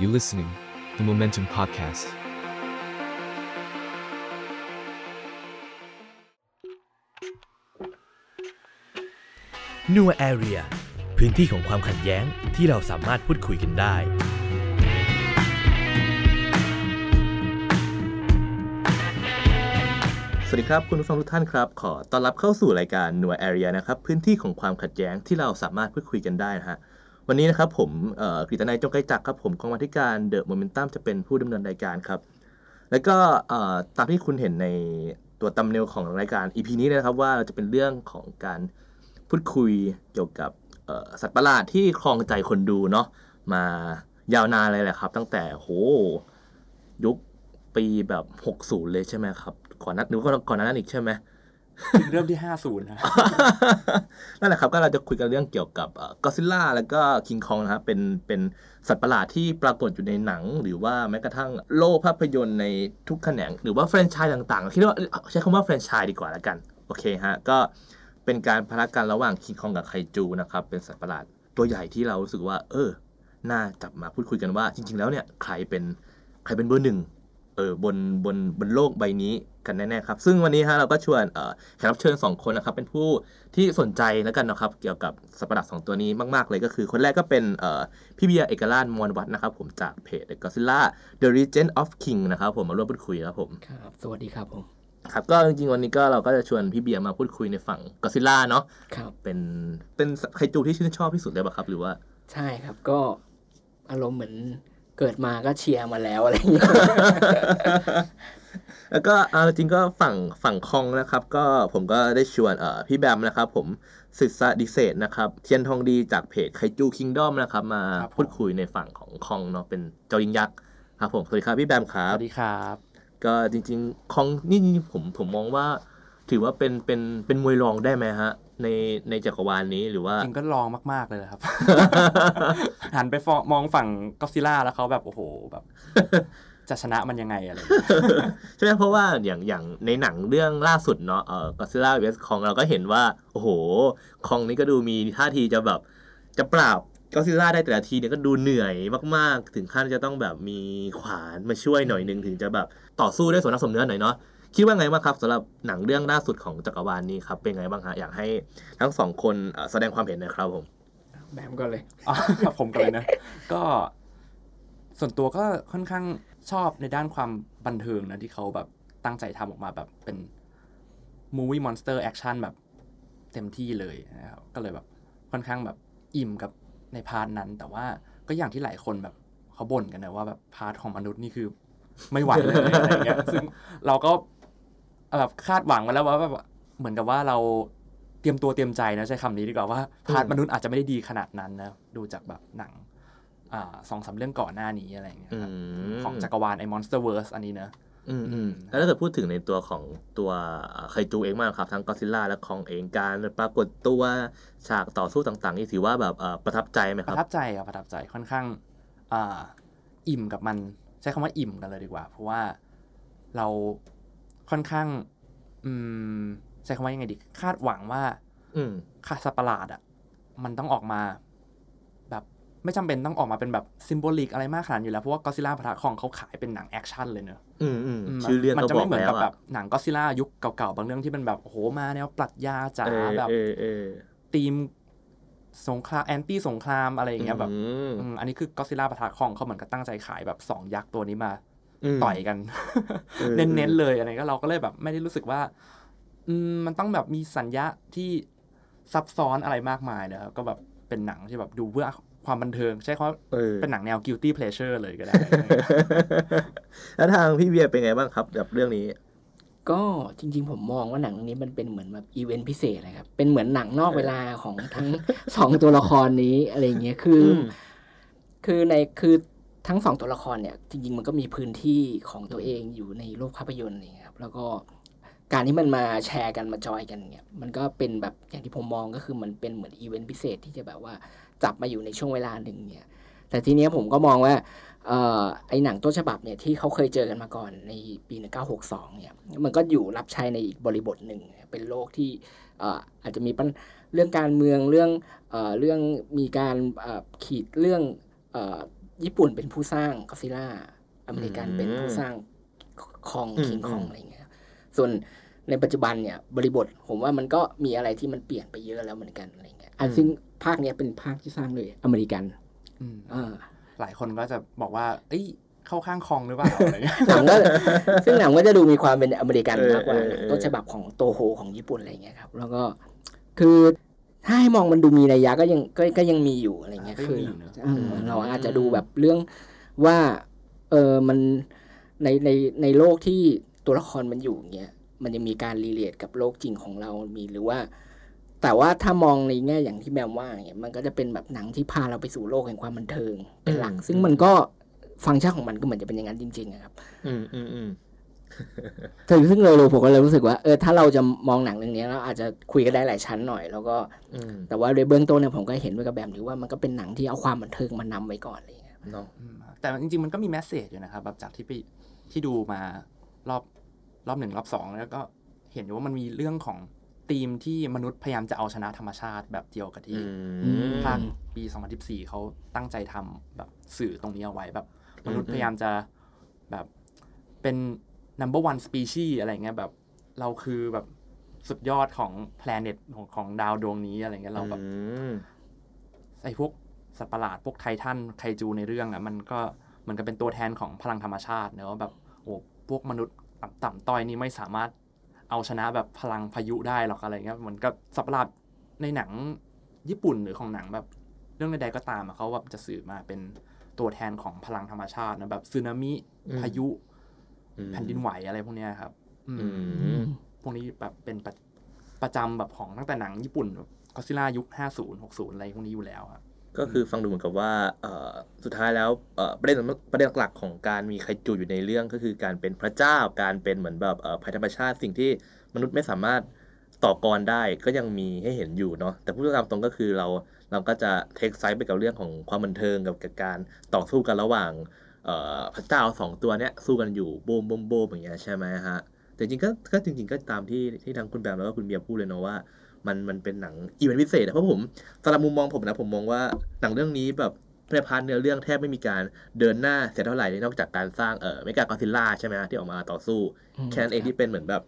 You're listening the Momentum Podcast. นัวแอเรียพื้นที่ของความขัดแย้งที่เราสามารถพูดคุยกันได้ สวัสดีครับคุณผู้ฟังทุกท่านครับ ขอต้อนรับเข้าสู่รายการนัวแอเรียนะครับ พื้นที่ของความขัดแย้งที่เราสามารถพูดคุยกันได้นะฮะ วันนี้นะครับผมกฤตนายจงไกรจักรครับผมกองบัญธิการเดอะโมเมนตัมจะเป็นผู้ดำเนินรายการครับ แล้วก็ตามที่คุณเห็นในตัวตัมเนลของรายการ EP นี้นะครับว่าเราจะเป็นเรื่องของการพูดคุยเกี่ยวกับสัตว์ประหลาดที่ครองใจคนดูเนาะมายาวนานเลยแหละครับ ตั้งแต่โหยุคปีแบบ 60 เลยใช่ไหมครับก่อนนั้นหรือก่อนนั้นอีกใช่ไหม เริ่มที่ 50 นะ นั่นแหละครับก็เราจะคุยกันเรื่องเกี่ยวกับก็ซิลล่าแล้วก็คิงคองนะครับเป็นเป็นสัตว์ประหลาดที่ปรากฏอยู่ในหนัง หรือว่าแม้กระทั่งโลกภาพยนตร์ในทุกแขนง หรือว่าแฟรนไชส์ต่างๆคิดว่าใช้คำว่าแฟรนไชส์ดีกว่าแล้วกัน โอเคฮะ ก็เป็นการพลักกันระหว่างคิงคองกับไคจูนะครับเป็นสัตว์ประหลาดตัวใหญ่ที่เรารู้สึกว่า เออ น่าจับมาพูดคุยกันว่า จริง ๆ แล้วเนี่ยใครเป็นใครเป็นเบอร์หนึ่ง ออบนบนบนโลกใบนี้กันแน่ๆครับ ซึ่งวันนี้ฮะเราก็ชวนเอ่อแขกรับเชิญสองคนนะครับ เป็นผู้ที่สนใจแล้วกันนะครับ เกี่ยวกับสัตว์ประหลาดสองตัวนี้มาก ๆ เลยก็คือ คนแรกก็เป็นเอ่อพี่เบียร์เอกราชมวลวัฒน์นะครับผมจากเพจ The Godzilla The Legend of King นะครับผมมาร่วมพูดคุยครับผมครับสวัสดีครับผมครับก็จริงๆวันนี้ก็เราก็จะชวนพี่เบียร์มาพูดคุยในฝั่งก็ซิล่าเนาะครับเป็นเป็นไคจูที่ชื่นชอบที่สุดเลยป่ะครับ หรือว่า ใช่ครับก็อารมณ์เหมือน เกิดมาก็เชียร์มาแล้วอะไรอย่างเงี้ยแล้วก็เอาจริงก็ฝั่งฝั่งคองนะครับ ก็ผมก็ได้ชวนเอ่อพี่แบมนะครับ ผมศิษดิเศษนะครับ เทียนทองดีจากเพจไคจูคิงดอมนะครับ มาครับผมพูดคุยในฝั่งของคองเนาะเป็นเจ้ายิงยักษ์ครับผมสวัสดีครับพี่แบมครัสบวัสดีครับ ก็จริง ๆ คองนี่นี่ผมผมมองว่า ถือว่าเป็นเป็นเป็นมวยรองได้ไหมฮะ ในในจักรวาลนี้หรือว่าจริงก็ลองมาก ๆ เลยนะครับหันไปฟอมองฝั่งก็ซิล่าแล้วเขาแบบ โอ้โหแบบ จะชนะมันยังไงอะไรอย่างเงี้ยใช่ไหมเพราะว่าอย่างอย่างในหนังเรื่องล่าสุดเนาะเออก็ซิล่าเวสคองเราก็เห็นว่า โอ้โห คองนี่ก็ดูมีท่าทีจะแบบ จะปราบก็ซิล่าได้แต่ละทีเนี่ยก็ดูเหนื่อยมาก ๆ ถึงขั้นจะต้องแบบมีขวานมาช่วยหน่อยนึงถึงจะแบบต่อสู้ได้สมน้ำสมเนื้อหน่อยเนาะ คิดว่าไงบ้างครับสำหรับหนังเรื่องล่าสุดของจักรวาลนี้ครับเป็นไงบ้างฮะอยากให้ทั้งสองคนแสดงความเห็นนะครับผมแบมก็เลยอ๋อครับผมกันเลยนะ ก็ส่วนตัวก็ค่อนข้างชอบในด้านความบันเทิงนะที่เขาแบบตั้งใจทำออกมาแบบเป็น movie monster action แบบเต็มที่เลยนะครับก็เลยแบบค่อนข้างแบบอิ่มกับใน part นั้น แต่ว่าก็อย่างที่หลายคนแบบเขาบ่นกันนะว่าแบบ part ของมนุษย์นี่คือ ไม่ไหวเลยอะไรเงี้ยซึ่งเราก็ แบบคาดหวังไว้แล้วว่าแบบเหมือนกับว่าเราเตรียมตัวเตรียมใจนะใช้คำนี้ดีกว่าว่าพาร์ทมนุษย์อาจจะไม่ได้ดีขนาดนั้นนะดูจากแบบหนังอ่าสองสามเรื่องก่อนหน้านี้อะไรเงี้ยครับอืมของจักรวาลไอ้ Monsterverse อันนี้นะอืมอือืมมแล้วถ้าเกิดพูดถึงในตัวของตัวไคจูเองมากครับ ทั้งก็ซิล่าและคองเองการปรากฏตัวฉากต่อสู้ต่างๆนี่ถือว่าแบบเอ่อประทับใจไหมปครับระทับใจครับประทับใจค่อนข้างอ่าอิ่มกับมัน ใช้คำว่าอิ่มกันเลยดีกว่า เพราะว่าเรา ค่อนข้าง อืมใช้คำว่ายังไงดี คาดหวังว่า อืมค่าสัตว์ประหลาดอะ มันต้องออกมา แบบไม่จำเป็นต้องออกมาเป็นแบบซิมโบลิกอะไรมากขนาดนั้นอยู่แล้วเพราะว่าก็ซิล่าพระของเขาขายเป็นหนังแอคชั่นเลยเนอะอืมอืมมชื่อเรื่องมันก็จะบอไม่กเหมือนแล้วกับแบอะบหนังก็ซิล่ายุคเก่าๆบางเรื่องที่เป็นแบบโอ้โหมาแนวปรัชญาจ๋าเออแบบเออเออธีมสงครามแอนตี้สงครามอะไรอย่างเงี้ยแบบ อืมอืมอันนี้คือก็ซิล่าปะทะคองเขาเหมือนกับตั้งใจขายแบบสองยักษ์ตัวนี้มาม ต่อยกันเออเน้นๆเลยอะไรก็เราก็เลยแบบไม่ได้รู้สึกว่า อืมมันต้องแบบมีสัญญาที่ซับซ้อนอะไรมากมายนะครับก็แบบเป็นหนังที่แบบดูเพื่อความบันเทิง ใช้คำว่าเออเป็นหนังแนว guilty pleasure เลยก็ได้ แล้วทางพี่เบียร์เป็นไงบ้างครับกับเรื่องนี้ ก็จริง ๆ ผมมองว่าหนังนี้มันเป็นเหมือนแบบอีเวนต์พิเศษนะครับ เป็นเหมือนหนังนอกเวลาของทั้งสองตัวละครนี้อะไรเงี้ยคืออมคือในคือ ทั้งสองตัวละครเนี่ยจริงๆมันก็มีพื้นที่ของตัวเองอยู่ในโลกภาพยนตร์นี่ครับแล้วก็การที่มันมาแชร์กันมา join กันเนี่ยมันก็เป็นแบบอย่างที่ผมมองก็คือมันเป็นเหมือนอีเวนต์พิเศษที่จะแบบว่าจับมาอยู่ในช่วงเวลาหนึ่งเนี่ยแต่ทีนี้ผมก็มองว่าออไอหนังต้นฉบับเนี่ยที่เขาเคยเจอกันมาก่อนในปี 1962 เนี่ยมันก็อยู่รับใช้ในอีกบริบทหนึ่ง เป็นโลกที่เอ่อาจจะมีปัญเรื่องการเมืองเรื่องเอเรื่องมีการขีดเรื่องอ ญี่ปุ่นเป็นผู้สร้างก็ซิล่าอเมริกันเป็นผู้สร้างคองอืมคิงคองอืมอะไรเงี้ย ส่วนในปัจจุบันเนี่ยบริบทผมว่ามันก็มีอะไรที่มันเปลี่ยนไปเยอะแล้วเหมือนกันอะไรเงี้ยอันซึ่งภาคเนี้ยเป็นภาคที่สร้างโดยอเมริกันอืมอ่าหลายคนก็จะบอกว่า เอ้ยเข้าข้างคองหรือเปล่าอะไรเงี้ยหนังก็ซึ่งหนังก็จะดูมีความเป็นอเมริกันเออมากกว่าเออเออต้นฉบับของโตโฮของญี่ปุ่นอะไรเงี้ยครับ แล้วก็คือ ถ้าให้มองมันดูมีนัยยะก็ยังก็ก็ยังมีอยู่อะไรเงี้ยก็ยังคือมีอยู่เนอะเออเราอาจจะดูแบบเรื่องว่า เออมันในในในโลกที่ตัวละครมันอยู่อย่างเงี้ยมันยังมีการ relate กับโลกจริงของเรามีหรือว่า แต่ว่าถ้ามองในแง่อย่างที่แมมว่าอย่างเงี้ยมันก็จะเป็นแบบหนังที่พาเราไปสู่โลกแห่งความบันเทิงเป็นหลักอืมซึ่งมันก็ฟังก์ชันของมันก็เหมือนจะเป็นอย่างนั้นจริงๆอะครับ อืมอืมอืม ถึงซึ่งเลยเลยผมก็เลยรู้สึกว่าเออถ้าเราจะมองหนังเรื่องนี้เราอาจจะคุยกันได้หลายชั้นหน่อย แล้วก็อืมแต่ว่าโดยเบื้องต้นเนี่ยผมก็เห็นด้วยกับแบบนี้ว่ามันก็เป็นหนังที่เอาความบันเทิงมานำไว้ก่อนอะไรอย่างเลยเนาะอืมแต่จริงๆมันก็มีแมสเซจอยู่นะครับแบบจากที่ไปที่ดูมารอบรอบหนึ่งรอบสองแล้วก็เห็นอยู่ว่ามันมีเรื่องของธีมที่มนุษย์พยายามจะเอาชนะธรรมชาติแบบเดียวกับที่อืมภาคปี 2014 เขาตั้งใจทำแบบสื่อตรงนี้เอาไว้แบบ มนุษย์อืมพยายามจะแบบเป็น number one species อะไรเงี้ยแบบเราคือแบบสุดยอดของ planet ของของดาวดวงนี้อะไรเงี้ยเราแบบอืมไอ้พวกสัตว์ประหลาดพวกไททันไคจูในเรื่องอะมันก็เหมือนกับเป็นตัวแทนของพลังธรรมชาติเนอะว่าแบบโอ้พวกมนุษย์ต่ำต่ำต้อยนี่ไม่สามารถเอาชนะแบบพลังพายุได้หรอกอะไรเงี้ยเหมือนกับสัตว์ประหลาดในหนังญี่ปุ่นหรือของหนังแบบเรื่องใดๆก็ตามอะเขาแบบจะสื่อมาเป็นตัวแทนของพลังธรรมชาตินะแบบสึนามิอืมพายุอืม แผ่นดินไหวอะไรพวกเนี้ยครับอืมอืมพวกนี้แบบเป็นประประจำแบบของตั้งแต่หนังญี่ปุ่นก็ซิล่ายุค 50 60 อะไรพวกนี้อยู่แล้วครับก็คือฟังดูเหมือนกับว่าเอ่อสุดท้ายแล้วเอ่อประเด็นประเด็นหลักๆของการมีไคจูอยู่ในเรื่องก็คือการเป็นพระเจ้าการเป็นเหมือนแบบเอ่อภัยธรรมชาติสิ่งที่มนุษย์ไม่สามารถต่อกรได้ก็ยังมีให้เห็นอยู่เนาะแต่พูดตามตรงก็คือเราเราก็จะ take side ไปกับเรื่องของความบันเทิงกับกับการต่อสู้กันระหว่างเอ่อ พระเจ้าสองตัวเนี้ยสู้กันอยู่โบมโบมโบมอย่างเงี้ยใช่ไหมฮะแต่จริงๆก็ก็จริง ๆ ก็ตามที่ที่ทางคุณแบมแล้วก็คุณเบียร์พูดเลยเนาะว่ามันมันเป็นหนังอีเวนต์พิเศษอะเพราะผมสำหรับมุมมองผมนะผมมองว่าหนังเรื่องนี้แบบใน part เนื้อเรื่องแทบไม่มีการเดินหน้าเสียเท่าไหร่นอกจากการสร้างเอ่อเมกากอซิลล่าใช่ไหมฮะที่ออกมาต่อสู้อืมแค่นั้นเองที่เป็นเหมือนแบบ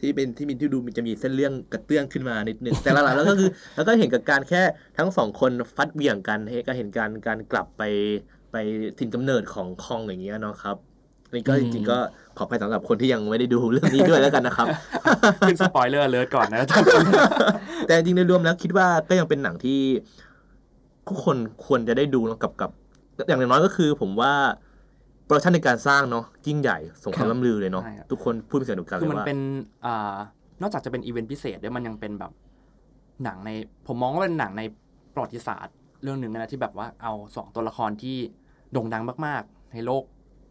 ที่เป็นที่มีที่ดูมันจะมีเส้นเรื่องกระเตื้องขึ้นมานิดนึงแต่หลักๆแล้วก็คือแล้วก็เห็นกับการแค่ทั้งสองคนฟัดเหวี่ยงกันเฮ้ก็เห็นการการกลับไป ไปถิ่นกำเนิดของคองอย่างเงี้ยเนาะครับนี่ก็อืมจริงๆก็ขออภัยสำหรับคนที่ยังไม่ได้ดูเรื่องนี้ด้วยแล้วกันนะครับขึ้นสปอยเลอร์เลยก่อนนะแต่จริงๆโดยรวมแล้วคิดว่าก็ยังเป็นหนังที่ทุกคนควรจะได้ดูเนอะกับกับ อย่างน้อยก็คือผมว่า production ในการสร้างเนาะยิ่งใหญ่สมคครัวามร่ำลือเลยเนาะครับใช่ครับทุกคนพูดเป็นเสียงเดียวกันเลยคือว่ามันเป็นอ่านอกจากจะเป็นอีเวนต์พิเศษด้วยมันยังเป็นแบบหนังในผมมองว่าเป็นหนังในประวัติศาสตร์ เรื่องหนึ่งนะที่แบบว่าเอาสองตัวละครที่ โด่งดังมาก ๆ ในโลก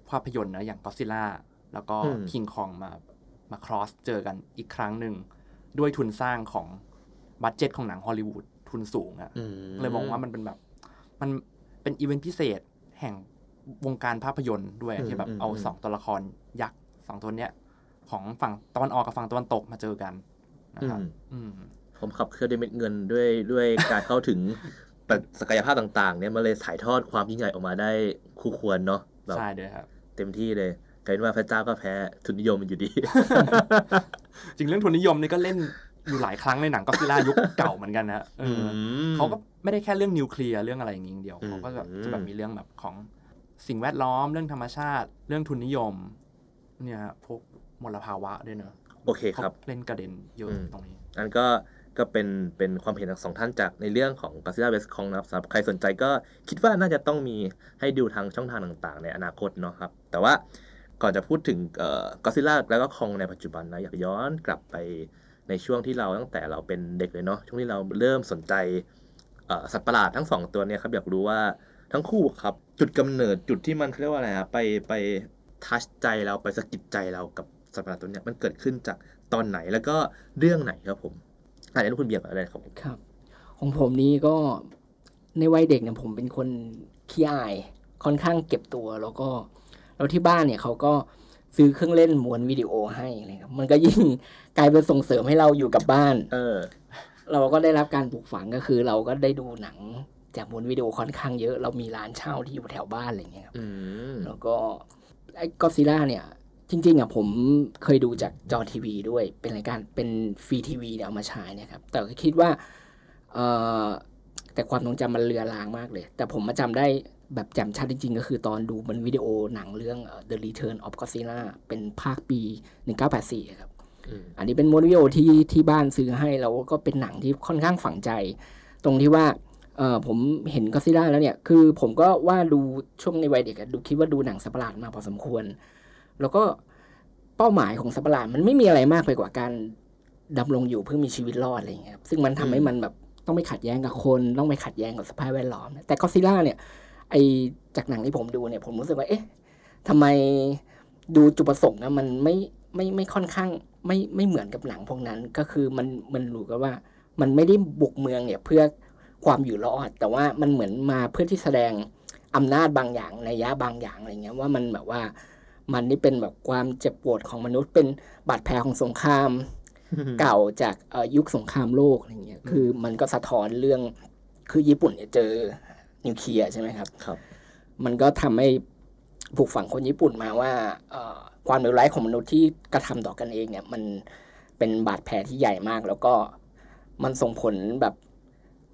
ภาพยนตร์นะอย่างก็อดซิลล่าแล้วก็อืมคิงคองมามา cross เจอกันอีกครั้งหนึ่ง ด้วยทุนสร้างของ budget ของหนังฮอลลีวูดทุนสูงอะอืมเลยมองว่ามันเป็นแบบ มันเป็นอีเวนต์พิเศษแห่งวงการภาพยนตร์ด้วยอืมที่แบบอืมเอาอืมสองตัวละครยักษ์สองตัวเนี้ย ของฝั่งตะวันออกกับฝั่งตะวันตกมาเจอกันนะครับอืมผมขับเคลื่อนด้วยเม็ดเงินด้วยด้วยการเข้าถึง ศักยภาพต่างๆเนี่ยมันเลยถ่ายทอดความยิ่งใหญ่ออกมาได้คู่ควรเนาะแบบใช่ด้วยครับ เต็มที่เลยกลายเป็นว่าพระเจ้าก็แพ้ทุนนิยมมันอยู่ดี จริงเรื่องทุนนิยมนี่ก็เล่นอยู่หลายครั้งในหนังก็ซิล่ายุคเก่าเหมือนกันนะเอออมเขาก็ไม่ได้แค่เรื่องนิวเคลียร์เรื่องอะไรอย่างนี้อย่างเดียวอืมเขาก็แบบจะแบบมีเรื่องแบบของสิ่งแวดล้อมเรื่องธรรมชาติ เรื่องทุนนิยม เนี่ยฮะพวกมลภาวะด้วยเนอะโอเคเขาครับเล่นกระเด็นเยอะอืมตรงนี้อันก็ ก็เป็นเป็นความเห็นทั้งสองท่านจากในเรื่องของ Godzilla vs Kong นะครับสำหรับใครสนใจก็คิดว่าน่าจะต้องมีให้ดูทางช่องทางต่างๆ ในอนาคตเนาะครับ แต่ว่าก่อนจะพูดถึงเอ่อ Godzilla แล้วก็ Kong ในปัจจุบันนะอยากย้อนกลับไปในช่วงที่เราตั้งแต่เราเป็นเด็กเลยเนาะช่วงที่เราเริ่มสนใจสัตว์ประหลาดทั้งสองตัวเนี่ยครับอยากรู้ว่าทั้งคู่ครับจุดกำเนิดจุดที่มันเรียกว่าอะไรอะไปไปทัชใจเราไปสะกิดใจเรากับสัตว์ประหลาดตัวเนี้ยมันเกิดขึ้นจากตอนไหนแล้วก็เรื่องไหนครับผม อาจจะคุณเบียร์ก่อนอะไรครับผมครับ ของผมนี่ก็ในวัยเด็กเนี่ยผมเป็นคนขี้อายค่อนข้างเก็บตัวแล้วก็แล้วที่บ้านเนี่ยเขาก็ซื้อเครื่องเล่นม้วนวิดีโอให้อะไรครับมันก็ยิ่งกลายเป็นส่งเสริมให้เราอยู่กับบ้าน เออ เราก็ได้รับการปลูกฝังก็คือ เราก็ได้ดูหนังจากมวนวิดีโอค่อนข้างเยอะ เรามีร้านเช่าที่อยู่แถวบ้านอะไรเงี้ยครับอืมแล้วก็ไอ้ก็ซิล่าเนี่ย จริงๆอะผมเคยดูจากจอทีวีด้วยเป็นรายการเป็นฟรีทีวีเนี่ยเอามาฉายเนะครับ แต่ก็คิดว่าเออแต่ความทรงจำมันเลือนลางมากเลย แต่ผมมาจำได้แบบจำชัดจริงๆ ก็คือตอนดูมันวิดีโอหนังเรื่องเอ่อ The Return of Godzilla เป็นภาคปี 1984 ครับอืมอันนี้เป็นโมดิโอที่ที่บ้านซื้อให้แล้วก็เป็นหนังที่ค่อนข้างฝังใจ ตรงที่ว่าเออผมเห็นก็ซิล่าแล้วเนี่ย คือผมก็ว่าดูช่วงในวัยเด็กอะดูคิดว่าดูหนังสัตว์ประหลาดมาพอสมควร แล้วก็เป้าหมายของสัตว์ประหลาดมันไม่มีอะไรมากไปกว่าการดำรงอยู่เพื่อมีชีวิตรอดอะไรอย่างเงี้ยครับซึ่งมันทำให้มันแบบต้องไปขัดแย้งกับคน ต้องไปขัดแย้งกับสภาพแวดล้อม แต่ก็ซิล่าเนี่ย ไอจากหนังที่ผมดูเนี่ย ผมรู้สึกว่า เอ๊ะทำไมดูจุดประสงค์นะมันไม่ไม่ไม่ค่อนข้างไม่ไม่เหมือนกับหนังพวกนั้น ก็คือมันมันรู้กันว่า มันไม่ได้บุกเมืองเนี่ยเพื่อความอยู่รอด แต่ว่ามันเหมือนมาเพื่อที่แสดงอำนาจบางอย่างในยะบางอย่างอะไรเงี้ยว่ามันแบบว่า มันนี่เป็นแบบความเจ็บปวดของมนุษย์เป็นบาดแผลของสงคราม เก่าจากเอ่อยุคสงครามโลกอะไรเงี้ยคือมันก็สะท้อนเรื่องคือญี่ปุ่นเนี่ยเจอนิวเคลียร์ใช่ไหมครับครับ มันก็ทำให้ผูกฝังคนญี่ปุ่นมาว่าเอ่อความเลวร้ายของมนุษย์ที่กระทำต่อกันเองเนี่ยมันเป็นบาดแผลที่ใหญ่มาก แล้วก็มันส่งผลแบบ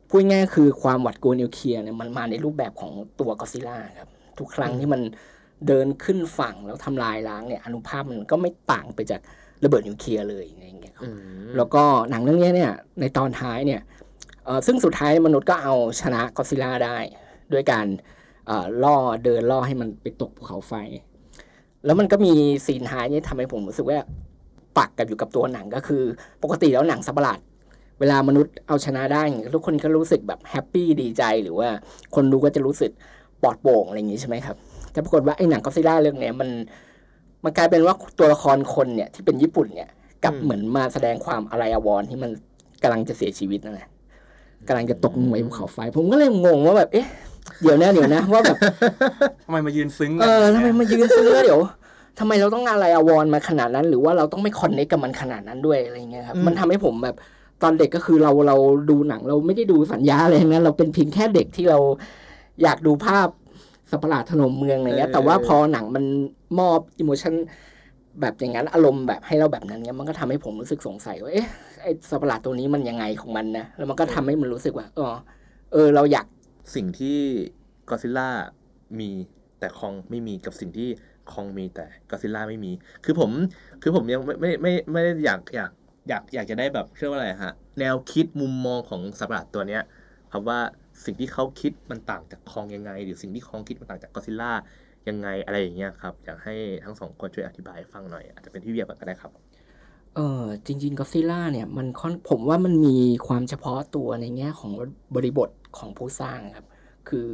พูดง่ายๆคือความหวัดกลัวนิวเคลียร์เนี่ยมันมาในรูปแบบของตัวก็อดซิลล่าครับ ทุกครั้งที่มัน เดินขึ้นฝั่งแล้วทำลายล้างเนี่ยอนุภาพมันก็ไม่ต่างไปจากระเบิดนิวเคลียร์เลยอย่างเงี้ยครับอืมแล้วก็หนังเรื่องเนี้ยเนี่ยในตอนท้ายเนี่ยเอ่อซึ่งสุดท้ายมนุษย์ก็เอาชนะก็อดซิลล่าได้ด้วยการเอ่อล่อเดินล่อให้มันไปตกภูเขาไฟ แล้วมันก็มีซีนท้ายเนี่ยทำให้ผมรู้สึกว่าปักกับอยู่กับตัวหนังก็คือ ปกติแล้วหนังสัตว์ประหลาดเวลามนุษย์เอาชนะได้อย่างเงี้ยทุกคนก็รู้สึกแบบแฮปปี้ดีใจหรือว่าคนดูก็จะรู้สึกปลอดโปร่งอะไรอย่างงี้ใช่ไหมครับ แต่ปรากฏว่าไอ้หนังก็อดซิลล่าเรื่องเนี้ยมันมันกลายเป็นว่าตัวละครคนเนี่ยที่เป็นญี่ปุ่นเนี่ยกลับเหมือนมาแสดงความอะไรอาวรณ์ที่มันกำลังจะเสียชีวิตนั่นแหละกำลังจะตกลงไปภูเขาไฟ ผมก็เลยงงว่าแบบ เอ๊ะ เดี๋ยวนะเดี๋ยวนะ ว่าแบบทำไมมายืนซึ้งเอกันอทำไมมายืนซื้อแล้วเดี๋ยวทำไมเราต้องอะไรอาวรณ์มาขนาดนั้น หรือว่าเราต้องไม่คอนเนคกับมันขนาดนั้นด้วยอะไรเงี้ยครับมันทำให้ผมแบบตอนเด็กก็คือเราเราดูหนังเราไม่ได้ดูสัญญาอะไรทั้งนั้นเราเป็นเพียงแค่เด็กที่เราอยากดูภาพ สัตว์ประหลาดถล่มเมืองอะไรเงี้ยเออแต่ว่าพอหนังมันมอบอิโมชันแบบอย่างนั้นอารมณ์แบบให้เราแบบนั้นเงี้ยมันก็ทำให้ผมรู้สึกสงสัยว่าเอ๊ะไอสัตว์ประหลาดตัวนี้มันยังไงของมันนะแล้วมันก็ทำให้มันรู้สึกว่าเออเออเราอยากสิ่งที่ก็ซิล่ามีแต่คองไม่มีกับสิ่งที่คองมีแต่ก็ซิล่าไม่มี คือผมคือผมยังไม่ไม่ไม่ไม่ได้อยากอยากอยากอยากจะได้แบบเชื่อว่าอะไรฮะ แนวคิดมุมมองของสัตว์ประหลาดตัวเนี้ยครับว่า สิ่งที่เขาคิดมันต่างจากคองยังไง หรือสิ่งที่คองคิดมันต่างจากก็ซิล่ายังไงอะไรอย่างเงี้ยครับอยากให้ทั้งสองคนช่วยอธิบายให้ฟังหน่อย อาจจะเป็นพี่เวียก่อนก็ได้ครับเออจริงๆก็ซิล่าเนี่ยมันค่อนผมว่ามันมีความเฉพาะตัวในแง่ของบริบทของผู้สร้างครับ คือ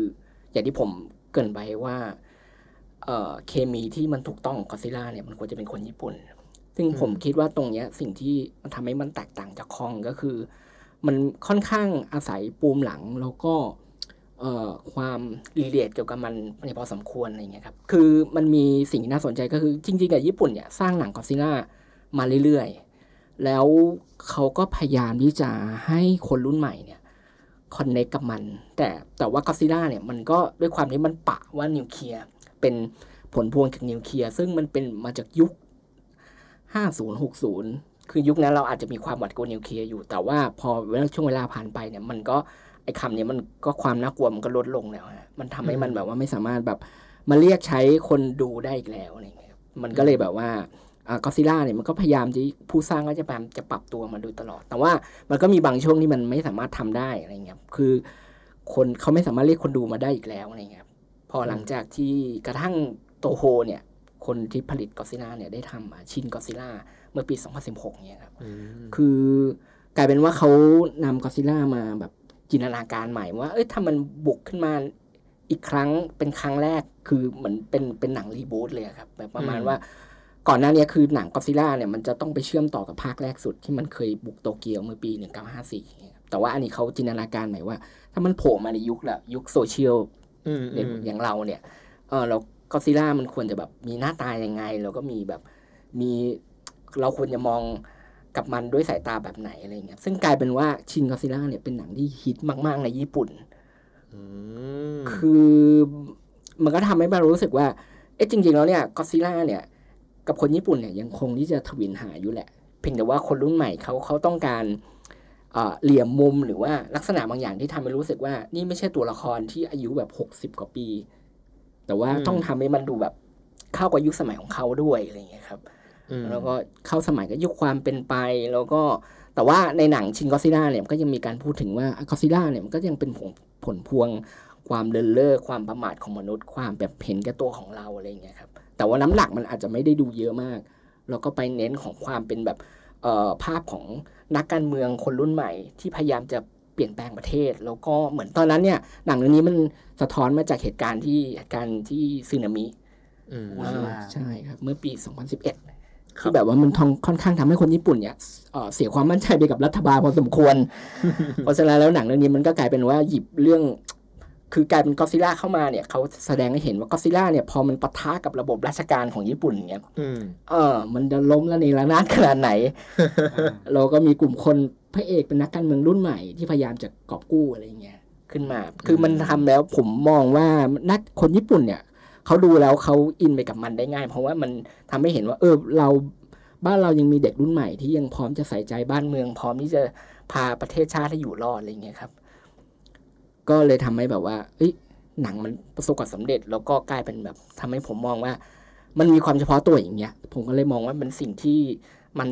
อย่างที่ผมเกรินไปว่าเอ่อเคมีที่มันถูกต้องของก็ซิล่าเนี่ยมันควรจะเป็นคนญี่ปุ่น ซึ่งผมอืมคิดว่าตรงเนี้ยสิ่งที่มันทำให้มันแตกต่างจากคองก็คือ มันค่อนข้างอาศัยปูมหลังแล้วก็ความ relate เกี่ยวกับมันในพอสมควรอะไรเงี้ยครับ คือมันมีสิ่งน่าสนใจก็คือจริงๆกับญี่ปุ่นเนี่ยสร้างหนังก็อดซิลล่ามาเรื่อยๆ แล้วเขาก็พยายามที่จะให้คนรุ่นใหม่เนี่ยคอนเน c กับมัน แต่แต่ว่าก็อดซิลล่าเนี่ยมันก็ด้วยความที่มันปะว่านิวเคลียร์เป็นผลพวงจากนิวเคลียร์ซึ่งมันเป็นมาจากยุค 50 60 คือยุคนั้นเราอาจจะมีความหวาดกลัวนิวเคลียร์อยู่ แต่ว่าพอเวลาช่วงเวลาผ่านไปเนี่ยมันก็ไอ้คำเนี้มันก็ความน่ากลัวมันก็ลดลงแล้วฮะมันทำให้มันแบบว่าไม่สามารถแบบมาเรียกใช้คนดูได้อีกแล้วอะไรเงี้ยมันก็เลยแบบว่าก็ซิล่าเนี่ยมันก็พยายามที่ผู้สร้างก็จะพยายามจะปรับตัวมาโดยตลอด แต่ว่ามันก็มีบางช่วงที่มันไม่สามารถทำได้อะไรเงี้ยคือคนเขาไม่สามารถเรียกคนดูมาได้อีกแล้วอะไรเงี้ยพอหลังจากที่กระทั่งโตโฮเนี่ยคนที่ผลิตก็ซิล่าเนี่ยได้ทำชินก็ซิล่า มื่อปี 2016เนี่ยครับคือกลายเป็นว่าเขานำก็ซิล่ามาแบบจินตนาการใหม่ว่า เอ้ยถ้ามันบุกขึ้นมาอีกครั้งเป็นครั้งแรกคือเหมือนเป็นเป็นหนังรีบูตเลยอะครับ แบบประมาณอืมว่าก่อนหน้านี้คือหนังก็ซิล่าเนี่ยมันจะต้องไปเชื่อมต่อกับภาคแรกสุดที่มันเคยบุกโตเกียวเมื่อปี 1954อย่างเงี้ยครับแต่ว่าอันนี้เขาจินตนาการใหม่ว่า ถ้ามันโผล่มาในยุคละยุคโซเชียลอืมอืมอย่างเราเนี่ยเออเราก็ซิล่ามันควรจะแบบมีหน้าตายังไง แล้วก็มีแบบมี เราควรจะมองกับมันด้วยสายตาแบบไหนอะไรเงี้ยซึ่งกลายเป็นว่าชินก็ซิล่าเนี่ยเป็นหนังที่ฮิตมาก ๆ ในญี่ปุ่นอืมคือมันก็ทำให้เรารู้สึกว่า เอ๊ะจริง ๆ แล้วเนี่ยก็ซิล่าเนี่ย กับคนญี่ปุ่นเนี่ยยังคงที่จะทวินหาอยู่แหละ เพียงแต่ว่าคนรุ่นใหม่เขาเขาต้องการเอ่อเหลี่ยมมุมหรือว่าลักษณะบางอย่างที่ทำให้รู้สึกว่า นี่ไม่ใช่ตัวละครที่อายุแบบหกสิบกว่าปี แต่ว่าอืมต้องทำให้มันดูแบบเข้ากับยุคสมัยของเขาด้วยอะไรอย่างเงี้ยครับอืม แล้วก็เข้าสมัยกับยุคความเป็นไป แล้วก็แต่ว่าในหนังชินก็ซิล่าเนี่ยมันก็ยังมีการพูดถึงว่าก็ซิล่าเนี่ยมันก็ยังเป็นผลผลพวงความเลินเล่อความประมาทของมนุษย์ ความแบบเห็นแก่ตัวของเราอะไรอย่างเงี้ยครับแต่ว่าน้ำหนักมันอาจจะไม่ได้ดูเยอะมาก แล้วก็ไปเน้นของความเป็นแบบเอ่อภาพของนักการเมืองคนรุ่นใหม่ ที่พยายามจะเปลี่ยนแปลงประเทศ แล้วก็เหมือนตอนนั้นเนี่ยหนังเรื่องนี้มันสะท้อนมาจากเหตุการณ์ที่เหตุการณ์ที่ซึนามิอืมโอ้ใช่ไหมอ่าใช่ครับ เมื่อปี 2011ครับ ที่แบบว่ามันทองค่อนข้างทำให้คนญี่ปุ่นเนี่ยเอ่อเสียความมั่นใจไปกับรัฐบาลพอสมควร เพราะฉะนั้นแล้วหนังเรื่องนี้มันก็กลายเป็นว่าหยิบเรื่อง คือกลายเป็นก็ซิล่าเข้ามาเนี่ยเขาแสดงให้เห็นว่าก็ซิล่าเนี่ยพอมันปะทะกับระบบราชการของญี่ปุ่นเนี่ยอืมเออ มันจะล้มละเนระนาดขนาดไหน เราก็มีกลุ่มคนพระเอกเป็นนักการเมืองรุ่นใหม่ที่พยายามจะกอบกู้อะไรเงี้ยขึ้นมา คือมันทำแล้วผมมองว่านักคนญี่ปุ่นเนี่ย เขาดูแล้วเขาอินไปกับมันได้ง่าย เพราะว่ามันทำให้เห็นว่า เออเราบ้านเรายังมีเด็กรุ่นใหม่ที่ยังพร้อมจะใส่ใจบ้านเมือง พร้อมที่จะพาประเทศชาติให้อยู่รอดอะไรเงี้ยครับ ก็เลยทำให้แบบว่า เอ้ยหนังมันประสบความสำเร็จ แล้วก็กลายเป็นแบบทำให้ผมมองว่า มันมีความเฉพาะตัวอย่างเงี้ย ผมก็เลยมองว่าเป็นสิ่งที่มัน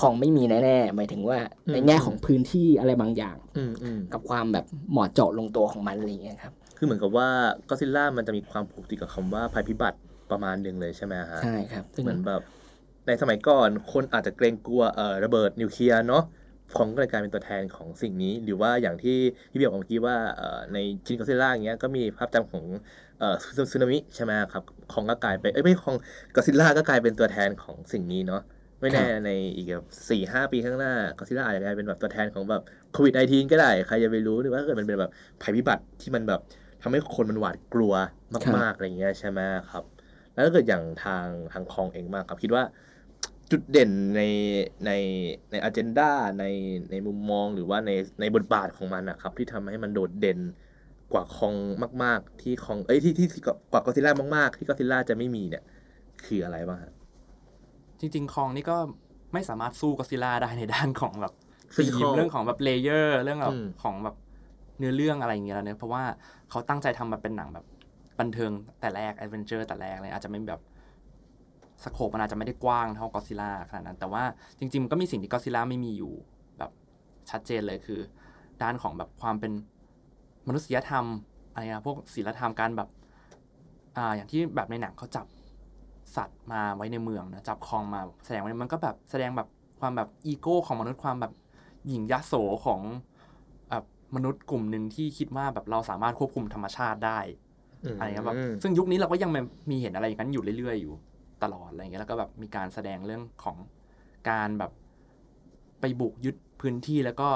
คองไม่มีแน่ๆหมายถึงว่าในแง่ของพื้นที่อะไรบางอย่างอืมอืมกับความแบบเหมาะเจาะลงตัวของมันอะไรอย่างเงี้ยครับ คือเหมือนกับว่าก็อดซิลล่ามันจะมีความผูกติดกับคำว่าภัยพิบัติประมาณหนึ่งเลยใช่ไหมฮะใช่ครับซึ่งเหมือนแบบในสมัยก่อนคนอาจจะเกรงกลัวเอ่อระเบิดนิวเคลียร์เนาะของก็เลยกลายเป็นตัวแทนของสิ่งนี้ หรือว่าอย่างที่พี่เบียร์บอกเมื่อกี้ว่าเอ่อในชินก็อดซิลล่าอย่างเงี้ยก็มีภาพจำของเอ่อซึซึนามิใช่ไหมครับของก็กลายเป็นเอ้ยไม่ของก็ซิล่าก็กลายเป็นตัวแทนของสิ่งนี้เนาะไม่แน่ในอีกแบบสี่ห้าปีข้างหน้าก็ซิล่าอาจจะกลายเป็นแบบตัวแทนของแบบโควิด -19 ก็ได้ ใครจะไปรู้หรือว่าเกิดมันเป็นแบบภัยพิบัติที่มันแบบ ทำให้คนมันหวาดกลัวมากๆอะไรอย่างเงี้ยใช่ไหมครับ แล้วถ้าเกิดอย่างทางทางคองเองมากครับ คิดว่าจุดเด่นในในในอ g e n d a ในในมุมมองหรือว่าในในบทบาทของมันนะครับ ที่ทำให้มันโดดเด่นกว่าคองมาก ๆ ที่คองเอ้ยที่ที่ที่กว่าก็อดซิลล่ามากๆ ที่ก็อดซิลล่าจะไม่มีเนี่ย คืออะไรบ้างฮะจริง ๆ คองนี่ก็ไม่สามารถสู้ก็อดซิลล่าได้ในด้านของแบบ Physical ธีมเรื่องของแบบ layer เรื่องแบบอืมของแบบ เนื้อเรื่องอะไรอย่างเงี้ยแล้วเนี่ยเพราะว่าเขาตั้งใจทำมาเป็นหนังแบบบันเทิงแต่แรก adventure แต่แรกเลยอาจจะไม่แบบ scope มันอาจจะไม่ได้กว้างเท่าก็อดซิลล่าขนาดนั้น แต่ว่าจริงๆมันก็มีสิ่งที่ก็อดซิลล่าไม่มีอยู่แบบชัดเจนเลยคือ ด้านของแบบความเป็นมนุษยธรรมอะไรนะพวกศีลธรรมการแบบอ่าอย่างที่แบบในหนังเขาจับสัตว์มาไว้ในเมืองนะจับคลองมาแสดงไว้มันก็แบบแสดงแบบความแบบอีโก้ของมนุษย์ความแบบหยิ่งยโสของ มนุษย์กลุ่มหนึ่งที่คิดว่าแบบเราสามารถควบคุมธรรมชาติได้อะไรเงี้ยแบบซึ่งยุคนี้เราก็ยังมีเห็นอะไรอย่างนั้นอยู่เรื่อยๆอยู่ตลอดอะไรเงี้ยแล้วก็แบบมีการแสดงเรื่องของการแบบไปบุกยึดพื้นที่แล้วก็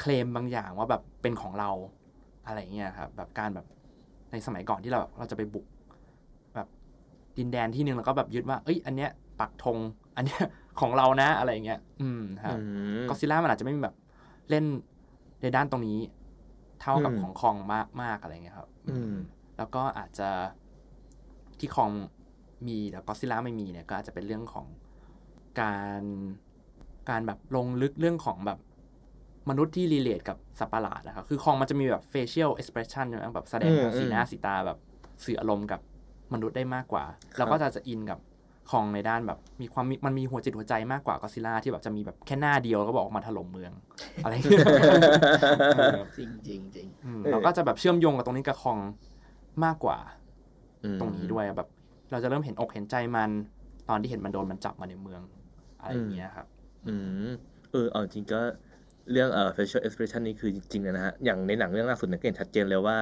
เคลมบางอย่างว่าแบบเป็นของเราอะไรเงี้ยครับแบบการแบบในสมัยก่อนที่เราเราจะไปบุก แบบดินแดนที่หนึ่งแล้วก็แบบยึดว่า เอ้ย อันเนี้ยปักธงอันเนี้ยของเรานะอะไรเงี้ย อืมครับอืมก็ซิล่ามันอาจจะไม่มีแบบเล่น ในด้านตรงนี้เท่ากับอืมของคองมากมากอะไรเงี้ยครับ อืมแล้วก็อาจจะที่คองมีแต่ก็ซิล่าไม่มีเนี่ยก็อาจจะเป็นเรื่องของการการแบบลงลึกเรื่องของแบบมนุษย์ที่รีเลทกับสัตว์ประหลาดนะครับ คือคองมันจะมีแบบ facial expression ใช่ไหมแบบแสดงทางสีหน้าสีตาแบบสื่ออารมณ์กับมนุษย์ได้มากกว่า เราก็จะจะอินกับ คองในด้านแบบมีความมีมันมีหัวจิตหัวใจมากกว่าก็ซิล่าที่แบบจะมีแบบแค่หน้าเดียวแล้วก็บอกออกมาถล่มเมือง อะไรอย่างเงี้ยจริงจริงจริงอืมเออเราก็จะแบบเชื่อมโยงกับตรงนี้กับคองมากกว่าอืมตรงนี้ด้วยแบบ เราจะเริ่มเห็นอกเห็นใจมัน ตอนที่เห็นมันโดนมันจับมาในเมือง อะไรอย่างเงี้ยครับ อืมเออเอาจริงก็เรื่องเอ่อ facial expression นี่คือจริงๆเลยนะฮะอย่างในหนังเรื่องล่าสุดเนี่ยก็เห็นชัดเจนเลยว่า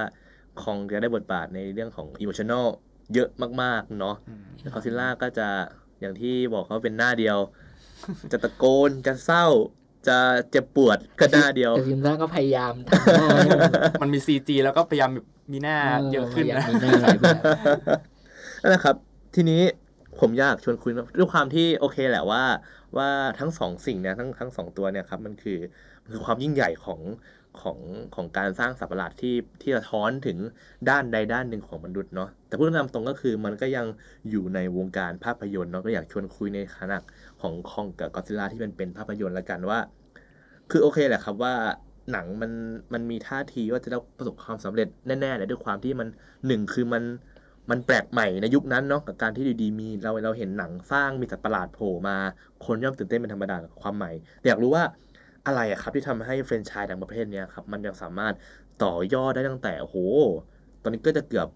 คองจะได้บทบาทในเรื่องของ emotional เยอะมากๆเนาะอืมคอซิล่าก็จะอย่างที่บอกเขาเป็นหน้าเดียว จะตะโกนจะเศร้า จะเจ็บปวดก็หน้าเดียวแต่ซิมซ่าก็พยายามทำหน้าให้มันมันมีซีจีแล้วก็พยายามแบบมีหน้าเยอะขึ้นอยากนะมีหน้าหลายแบบนั่นแหละครับ ทีนี้ผมอยากชวนคุยด้วยความที่โอเคแหละว่า ว่าทั้งสองสิ่งเนี่ยทั้งทั้งสองตัวเนี่ยครับ มันคือมันคือความยิ่งใหญ่ของ ของของการสร้างสัตว์ประหลาดที่ที่สะท้อนถึงด้านใดด้านหนึ่งของมนุษย์เนาะแต่พูดตามตรงก็คือมันก็ยังอยู่ในวงการภาพยนตร์เนาะก็อยากชวนคุยในขณะของคองกับกอซิล่าที่มันเป็นภาพยนตร์ละกันว่า คือโอเคแหละครับว่าหนังมันมันมีท่าทีว่าจะได้ประสบความสำเร็จแน่ๆเลยด้วยความที่มันหนึ่งคือมันมันแปลกใหม่ในยุคนั้นเนาะกับการที่ดีๆมีเราเราเห็นหนังสร้างมีสัตว์ประหลาดโผล่มาคนย่อมตื่นเต้นเป็นธรรมดาความใหม่แต่อยากรู้ว่า อะไรอะครับที่ทำให้แฟรนไชส์ดังประเภทเนี้ยครับมันยังสามารถต่อยอดได้ตั้งแต่โอ้โห ตอนนี้ก็จะเกือบ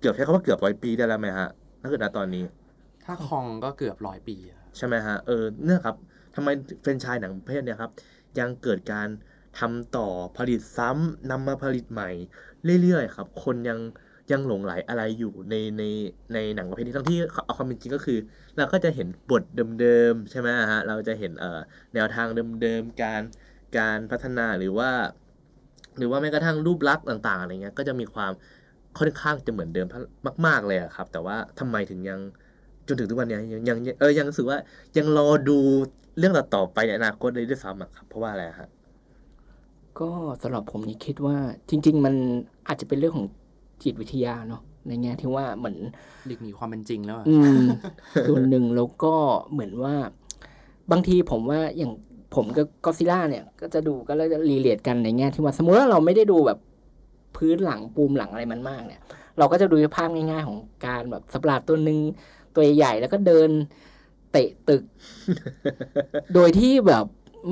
เกือบใช้คำว่าเกือบร้อยปีได้แล้วไหมฮะถ้าเกิดณตอนนี้ ถ้าคองก็เกือบร้อยปีอะใช่ไหมฮะเออเนี่ยครับทำไมแฟรนไชส์หนังประเภทเนี่ยครับยังเกิดการทำต่อผลิตซ้ำนำมาผลิตใหม่ เรื่อยๆครับ คนยัง ยังหลงไหลอะไรอยู่ในในในหนังประเภทนี้ทั้งที่เอาความเป็นจริงก็คือ เราก็จะเห็นบทเดิมๆใช่ไหมฮะเราจะเห็นเอ่อแนวทางเดิมๆการการพัฒนาหรือว่า หรือว่าแม้กระทั่งรูปลักษณ์ต่างๆอะไรเงี้ยก็จะมีความค่อนข้างจะเหมือนเดิมมาก ๆเลยครับ แต่ว่าทำไมถึงยังจนถึงทุกวันนี้ยังยังเออยังรู้สึกว่ายังรอดูเรื่องต่อไปในอนาคตเลยด้วยซ้ำครับเพราะว่าอะไรฮะก็สำหรับผมนี่คิดว่าจริง ๆ มันอาจจะเป็นเรื่องของ จิตวิทยาเนาะในแง่ที่ว่าเหมือนหลีกหนีความเป็นจริงแล้วอะอืมส่วนหนึ่งแล้วก็เหมือนว่า บางทีผมว่าอย่างผมกับก็ซิล่าเนี่ย ก็จะดูก็แล้วจะรีเลทกันในแง่ที่ว่าสมมติว่าเราไม่ได้ดูแบบพื้นหลังปูมหลังอะไรมันมากเนี่ย เราก็จะดูภาพง่ายๆของการแบบสัตว์ประหลาดตัวหนึ่งตัวใหญ่ๆแล้วก็เดินเตะตึก โดยที่แบบ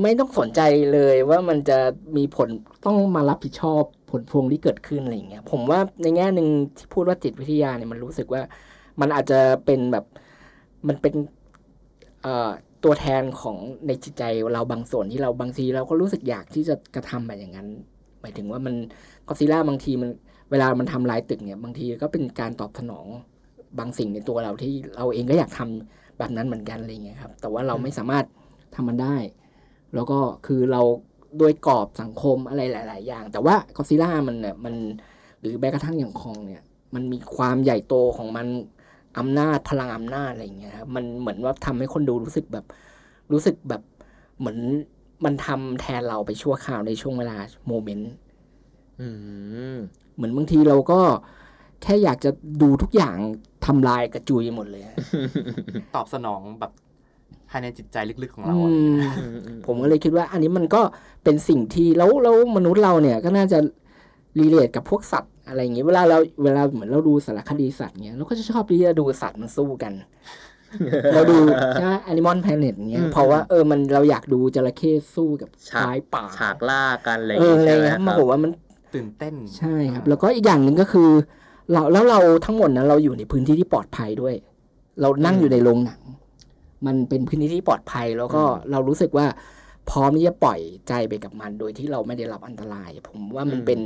ไม่ต้องสนใจเลยว่ามันจะมีผลต้องมารับผิดชอบผ ลพวงที่เกิดขึ้นอะไรอย่างเงี้ยผมว่าในแง่หนึ่งที่พูดว่าจิตวิทยาเนี่ยมันรู้สึกว่ามันอาจจะเป็นแบบมันเป็นตัวแทนของในจิตใจเราบางส่วนที่เราบางทีเราก็รู้สึกอยากที่จะกระทำแบบอย่างนั้น หมายถึงว่ามันก็ซิล่าบางทีมันเวลามันทำลายตึกเนี่ย บางทีก็เป็นการตอบสนองบางสิ่งในตัวเราที่เราเองก็อยากทำแบบนั้นเหมือนกันอะไรเงี้ยครับ แต่ว่าเราไม่สามารถทำมันได้ แล้วก็คือเรา โดยกรอบสังคมอะไรหลาย ๆ อย่าง แต่ว่าก็ซิล่ามันเนี่ยมันหรือแม้กระทั่งอย่างคองเนี่ย มันมีความใหญ่โตของมันอำนาจพลังอำนาจอะไรอย่างเงี้ยครับมันเหมือนว่าทำให้คนดูรู้สึกแบบ รู้สึกแบบเหมือนมันทำแทนเราไปชั่วคราวในช่วงเวลาโมเมนต์อืมเหมือนบางทีเราก็แค่อยากจะดูทุกอย่างทำลายกระจุยหมดเลยอะตอบสนองแบบภายในจิตใจลึกๆของอืเราอะมผมก็เลยคิดว่าอันนี้มันก็เป็นสิ่งที่แล้วแล้วมนุษย์เราเนี่ยก็น่าจะรีเลทกับพวกสัตว์อะไรอย่างเงี้ยเวลาเราเวลาเหมือนเราดูสารคดีสัตว์เงี้ยเราก็จะชอบที่จะดูสัตว์มันสู้กัน เราดูใช่ Animal Planet เงี้ยเพราะว่าเออมันเราอยากดูจระเข้สู้กับฉากชายป่าฉากล่ากันอะไรอเอย่างองี้อะไรใช่ไหมเงี้ยคมารับผมว่ามันตื่นเต้นใช่ครับ แล้วก็อีกอย่างหนึ่งก็คือ เราแล้วเราทั้งหมดนั้นเราอยู่ในพื้นที่ที่ปลอดภัยด้วย เรานั่งอยู่ในโรงหนัง มันเป็นพื้นที่ที่ปลอดภัย แล้วก็เรารู้สึกว่าพร้อมที่จะปล่อยใจไปกับมัน โดยที่เราไม่ได้รับอันตราย ผมว่ามันเป็น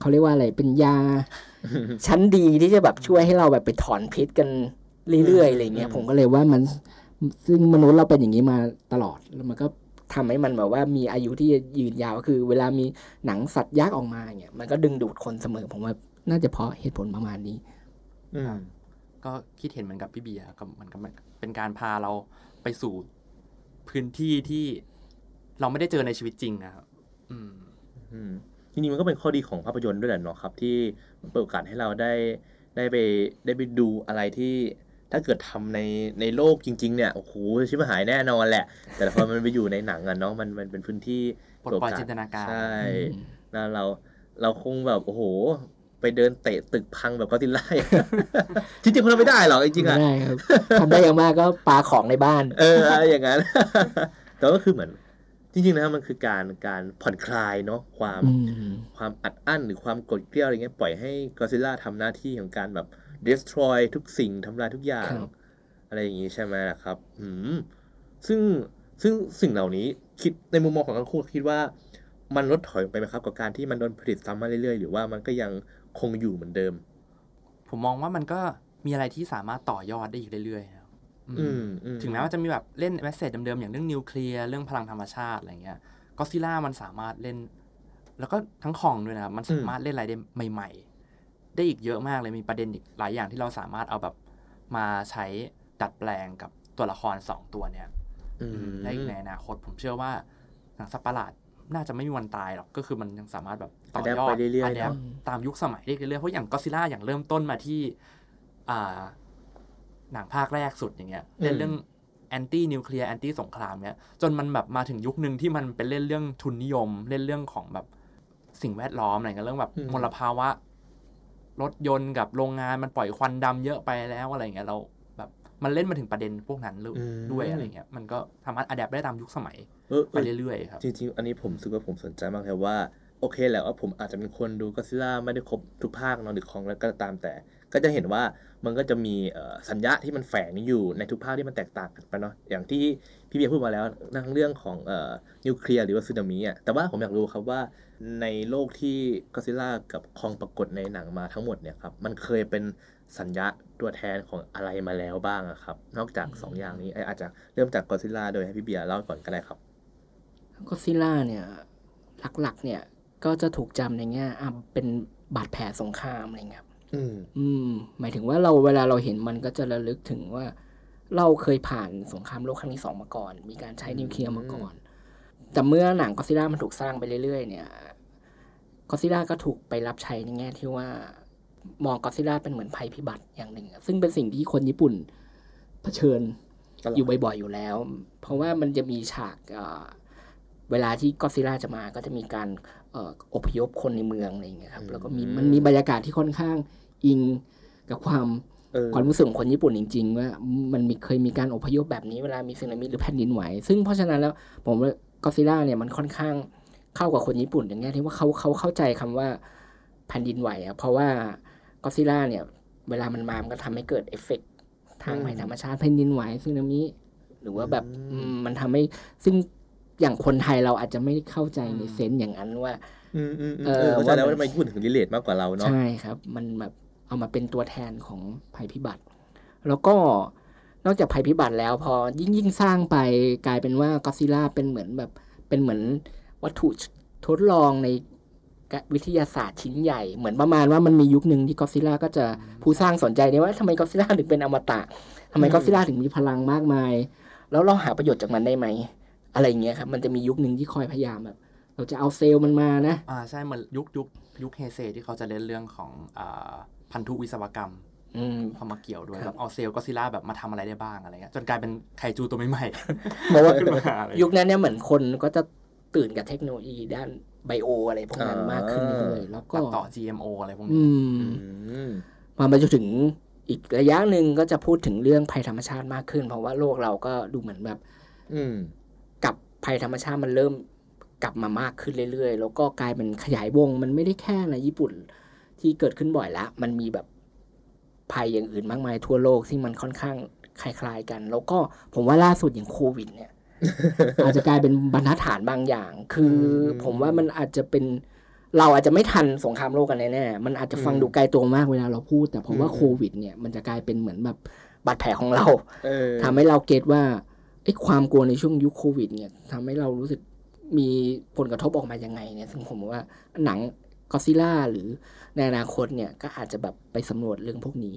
เขาเรียกว่าอะไรเป็นยา ชั้นดีที่จะแบบช่วยให้เราแบบไปถอนพิษกันเรื่อยๆอะไรเงี้ยผมก็เลยว่ามันซึ่งมนุษย์เราเป็นอย่างนี้มาตลอดแล้วมันก็ทำให้มันแบบว่ามีอายุที่ยืนยาวคือ เวลามีหนังสัตว์ยักษ์ออกมาเนี่ยมันก็ดึงดูดคนเสมอผมว่าน่าจะเพราะเหตุผลประมาณนี้ อืม ก็คิดเห็นเหมือนกับพี่เบียร์ก็มันก็เป็นการพาเราไปสู่พื้นที่ที่เราไม่ได้เจอในชีวิตจริงนะครับอืมอืมจริงๆมันก็เป็นข้อดีของภาพยนตร์ด้วยแหละเนาะครับ ที่มันเปิดโอกาสให้เราได้ได้ไปได้ไปดูอะไรที่ถ้าเกิดทำในในโลกจริง ๆ เนี่ยโอ้โหชิบหายแน่นอนแหละ แต่พอมันไปอยู่ในหนังอะเนาะมันมันเป็นพื้นที่ปลดปล่อยจินตนาการใช่อืมแล้วเราเราคงแบบโอ้โห ไปเดินเตะตึกพังแบบก็อดซิลล่าจริงๆคนเราไม่ได้หรอกจริงๆอะไม่ได้ครับทำได้อย่างมากก็ปาของในบ้าน เอออะไรอย่างนั้น แต่ก็คือเหมือน จริงๆนะมันคือการการผ่อนคลายเนาะความอืมความอัดอั้นหรือความกดเกลี้ยวอะไรเงี้ยปล่อยให้ก d z ซิล่าทำหน้าที่ของการแบบ destroy ทุกสิ่งทำลายทุกอย่างครับอะไรอย่างงี้ใช่ไหมล่ะครับอืมซึ่งซึ่งสิ่งเหล่านี้คิดในมุมมองของทั้งคู่คิดว่า มันลดถอยไปไหมครับ กับการที่มันโดนผลิตซ้ำมาเรื่อยๆ หรือว่ามันก็ยัง คงอยู่เหมือนเดิม ผมมองว่ามันก็มีอะไรที่สามารถต่อยอดได้อีกเรื่อยๆนะครับอืมอืมอืมถึงแม้ว่าจะมีแบบเล่นแมสเซจเดิมๆ อย่างเรื่องนิวเคลียร์เรื่องพลังธรรมชาติอะไรเงี้ยก็ซิล่ามันสามารถเล่น แล้วก็ทั้งของด้วยนะครับมันสามารถเล่นอะไรได้ใหม่ ๆ ได้อีกเยอะมากเลยมีประเด็นอีกหลายอย่างที่เราสามารถเอาแบบมาใช้ดัดแปลงกับตัวละครสองตัวเนี้ยอืมได้อีกในอนาคตผมเชื่อว่าหนังสัตว์ประหลาดน่าจะไม่มีวันตายหรอกก็คือมันยังสามารถแบบ ต่อ Adapt ยอดไปเรื่อยๆแดเนอะตามยุคสมัยได้เรื่อยๆเพราะอย่างก็อดซิลล่าอย่างเริ่มต้นมาที่อ่าหนังภาคแรกสุดอย่างเงี้ยเล่นเรื่อง anti นิวเคลียร์ anti สงครามเนี้ยจนมันแบบมาถึงยุคหนึ่งที่มันเป็นเล่นเรื่องทุนนิยม เล่นเรื่องของแบบสิ่งแวดล้อมอะไรเงี้ยเรื่องแบบอืมมลภาวะรถยนต์กับโรงงานมันปล่อยควันดำเยอะไปแล้วอะไรเงี้ยเราแบบมันเล่นมาถึงประเด็นพวกนั้นด้วยอืมด้วยอะไรเงี้ยมันก็สามารถ adapt ได้ตามยุคสมัยเออเอไปเรื่อยๆครับจริงๆ อันนี้ผมรู้สึกว่าผมสนใจมากเลยว่า โอเคแหละว่าผมอาจจะเป็นคนดูก็ซิล่าไม่ได้ครบทุกภาคเนอะหรือของแล้วก็ตามแต่ ก็จะเห็นว่ามันก็จะมีสัญญาที่มันแฝงอยู่ในทุกภาคที่มันแตกต่างกันไปเนาะอย่างที่พี่เบียร์พูดมาแล้วทั้งเรื่องของนิวเคลียร์หรือว่าสึนามิอะแต่ว่าผมอยากรู้ครับว่าในโลกที่ก็ซิล่ากับคองปรากฏในหนังมาทั้งหมดเนี่ยครับมันเคยเป็นสัญญาตัวแทนของอะไรมาแล้วบ้างอะครับ นอกจากสองอย่างนี้อาจจะเริ่มจากก็ซิล่าโดยให้พี่เบียร์เล่าก่อนก็ได้ครับก็ซิล่าเนี่ยหลักๆเนี่ย ก็จะถูกจำในแง่อะเป็นบาดแผลสงครามอะไรเงี้ยครับอืม อืม หมายถึงว่าเราเวลาเราเห็นมันก็จะระลึกถึงว่า เราเคยผ่านสงครามโลกครั้งที่สองมาก่อน มีการใช้นิวเคลียร์มาก่อน แต่เมื่อหนังก็ซิล่ามันถูกสร้างไปเรื่อยๆ เนี่ยก็ซิล่าก็ถูกไปรับใช้ในแง่ที่ว่ามองก็ซิล่าเป็นเหมือนภัยพิบัติอย่างหนึ่งอะซึ่งเป็นสิ่งที่คนญี่ปุ่นเผชิญตลอดอยู่บ่อยๆอยู่แล้ว เพราะว่ามันจะมีฉากเอ่อเวลาที่ก็อดซิลล่าจะมาก็จะมีการเอ่ออพยพคนในเมืองอะไรอย่างเงี้ยครับแล้วก็มีมันมีบรรยากาศที่ค่อนข้างอิงกับความเออความรู้สึกของคนญี่ปุ่นจริง ๆ ว่ามันมีเคยมีการอพยพแบบนี้เวลามีสึนามิหรือแผ่นดินไหว ซึ่งเพราะฉะนั้นแล้วผมว่าก็อดซิลล่าเนี่ยมันค่อนข้างเข้ากับคนญี่ปุ่นอย่างเงี้ยที่ว่าเขาเขาเข้าใจคำว่าแผ่นดินไหวอะเพราะว่าก็อดซิลล่าเนี่ย เวลามันมามันก็ทำให้เกิดเอฟเฟกต์ทางภัยธรรมชาติแผ่นดินไหวสึนามิหรือว่าแบบอืมมันทำให้ซึ่ง อย่างคนไทยเราอาจจะไม่ได้เข้าใจใน sense อย่างนั้นว่าอืมอืมอืมเออเออเข้าใจแล้วว่าว่ามันทำไมญี่ปุ่นถึง relate มากกว่าเราเนาะใช่ครับ มันแบบเอามาเป็นตัวแทนของภัยพิบัติ แล้วก็นอกจากภัยพิบัติแล้ว พอยิ่งยิ่งสร้างไปกลายเป็นว่าก็อดซิลล่าเป็นเหมือนแบบเป็นเหมือนวัตถุทดลองในวิทยาศาสตร์ชิ้นใหญ่ เหมือนประมาณว่ามันมียุคหนึ่งที่ก็อดซิลล่าก็จะผู้สร้างสนใจเนี่ยว่าทำไมก็อดซิลล่าถึงเป็นอมตะทำไมก็อดซิลล่าถึงมีพลังมากมาย แล้วเราหาประโยชน์จากมันได้ไหม อะไรอย่างเงี้ยครับมันจะมียุคหนึ่งที่คอยพยายามแบบ เราจะเอาเซลล์มันมานะอ่าใช่เหมือนยุคยุคยุคเฮเซที่เขาจะเล่นเรื่องของอ่าพันธุวิศวกรรมอืมเข้ามาเกี่ยวด้วยครับแบบเอาเซลล์ก็อดซิลล่าแบบมาทำอะไรได้บ้างอะไรเงี้ยจนกลายเป็นไคจูตัวใหม่ๆเพราะว่าขึ้นมาอะไรยุคนั้นเนี่ยเหมือนคนก็จะตื่นกับเทคโนโลยีด้านไบโออะไรพวกนั้นมากขึ้นเรื่อยๆแล้วก็ตัดต่อ GMO อะไรพวกอืนี้มอืมมาไปจนถึงอีกระยะหนึ่งก็จะพูดถึงเรื่องภัยธรรมชาติมากขึ้น เพราะว่าโลกเราก็ดูเหมือนแบบอืมกับ ภัยธรรมชาติมันเริ่มกลับมามากขึ้นเรื่อยๆ แล้วก็กลายเป็นขยายวง มันไม่ได้แค่ในญี่ปุ่นที่เกิดขึ้นบ่อยละ มันมีแบบภัยอย่างอื่นมากมายทั่วโลกที่มันค่อนข้างคล้ายๆกัน แล้วก็ผมว่าล่าสุดอย่างโควิด เนี่ย อาจจะกลายเป็นบรรทัดฐานบางอย่าง คืออมผมว่ามันอาจจะเป็นเราอาจจะไม่ทันสงครามโลกกันแน่ๆ มันอาจจะฟังอืมดูไกลตัวมากเวลาเราพูด แต่ผมว่าอืมโควิด เนี่ยมันจะกลายเป็นเหมือนแบบบาดแผลของเราเออทำให้เราเก็ตว่า ไอ้ความกลัวในช่วงยุคโควิด เนี่ยทำให้เรารู้สึกมีผลกระทบออกมายังไงเนี่ยซึ่งผมว่าหนังก็ซิล่าหรือในอนาคตเนี่ยก็อาจจะแบบไปสำรวจเรื่องพวกนี้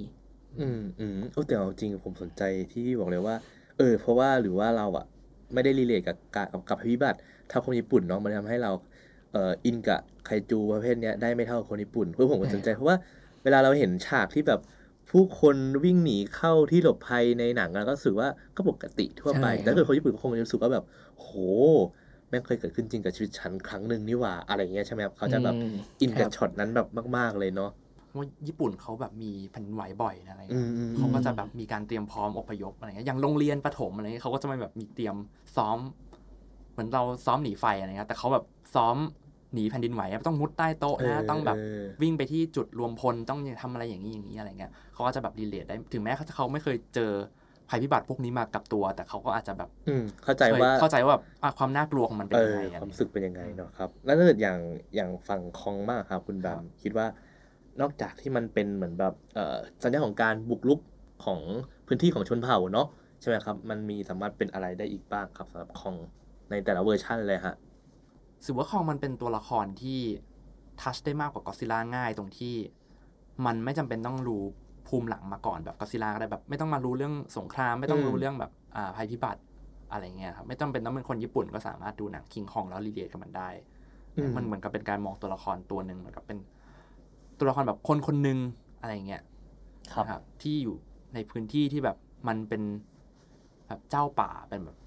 อืมอืมโอ้แต่เอาจริงผมสนใจที่พี่บอกเลยว่า เออ เพราะว่าหรือว่าเราอะไม่ได้รีเลทกับกับกับพิบัติเท่าคนญี่ปุ่นเนาะมันทำให้เราเอ่ออินกับไคจูประเภทเนี้ยได้ไม่เท่าคนญี่ปุ่นเพื่อผมก็สนใจเพราะว่าเวลาเราเห็นฉากที่แบบ ผู้คนวิ่งหนีเข้าที่หลบภัยในหนังเราก็รู้สึกว่าก็ปกติทั่วไป ใช่ครับแต่ถ้าเกิดคนญี่ปุ่นก็คงจะรู้สึกว่าแบบ โห แม่งเคยเกิดขึ้นจริงกับชีวิตฉันครั้งหนึ่งนี่หว่า อะไรเงี้ยใช่ไหมครับเขาจะแบบอืม in กับครับช็อตนั้นแบบมาก ๆ เลยเนาะ ว่าญี่ปุ่นเขาแบบมีแผ่นดินไหวบ่อยนะอะไรอืเงี้ยอืมอืม เขาก็จะแบบมีการเตรียมพร้อมอพยพอะไรเงี้ยอย่างโรงเรียนประถมอะไรเงี้ยเขาก็จะมาแบบมีเตรียมซ้อม เหมือนเราซ้อมหนีไฟอะไรเงี้ยแต่เขาแบบซ้อม หนีแผ่นดินไหวอะต้องมุดใต้โต๊ะนะเต้องแบบเวิ่งไปที่จุดรวมพลต้องทำอะไรอย่างนี้อย่างนี้อะไรเงี้ยเขาก็จะแบบ relate ได้ถึงแม้เขาไม่เคยเจอภัยพิบัติพวกนี้มากับตัว แต่เขาก็อาจจะแบบอืมเข้าใจเคยว่าเข้าใจว่าแบบอะความน่ากลัวของมันเป็นเอยังอไงอะความไรรู้สึกเป็นยังไงเนาะครับ แล้วถ้าเกิดอย่างอย่างฝั่งคองมากครับคุณแบครัมบคิดว่านอกจากที่มันเป็นเหมือนแบบเอ่อสัญญาของการบุกรุกของพื้นที่ของชนเผ่าเนาะใช่ไหมครับ มันมีสามารถเป็นอะไรได้อีกบ้างครับสำหรับคองในแต่ละเวอร์ชันเลยฮะรู้ สึกว่าคองมันเป็นตัวละครที่ทัชได้มากกว่าก็อดซิลล่าง่ายตรงที่ มันไม่จำเป็นต้องรู้ภูมิหลังมาก่อนแบบก็อดซิลล่าก็ได้แบบ ไม่ต้องมารู้เรื่องสงคราม ไม่ต้องรู้อืมเรื่องแบบอ่าภัยพิบัติอะไรเงี้ยครับไม่ต้องเป็นต้องเป็นคนญี่ปุ่นก็สามารถดูหนังคิงคองแล้วรีเลทกับมันได้อืมมันเหมือนกับเป็นการมองตัวละครตัวหนึ่งเหมือนกับเป็นตัวละครแบบคนคนหนึ่งอะไรเงี้ยครับนะครับที่อยู่ในพื้นที่ที่แบบมันเป็นแบบเจ้าป่าเป็นแบบ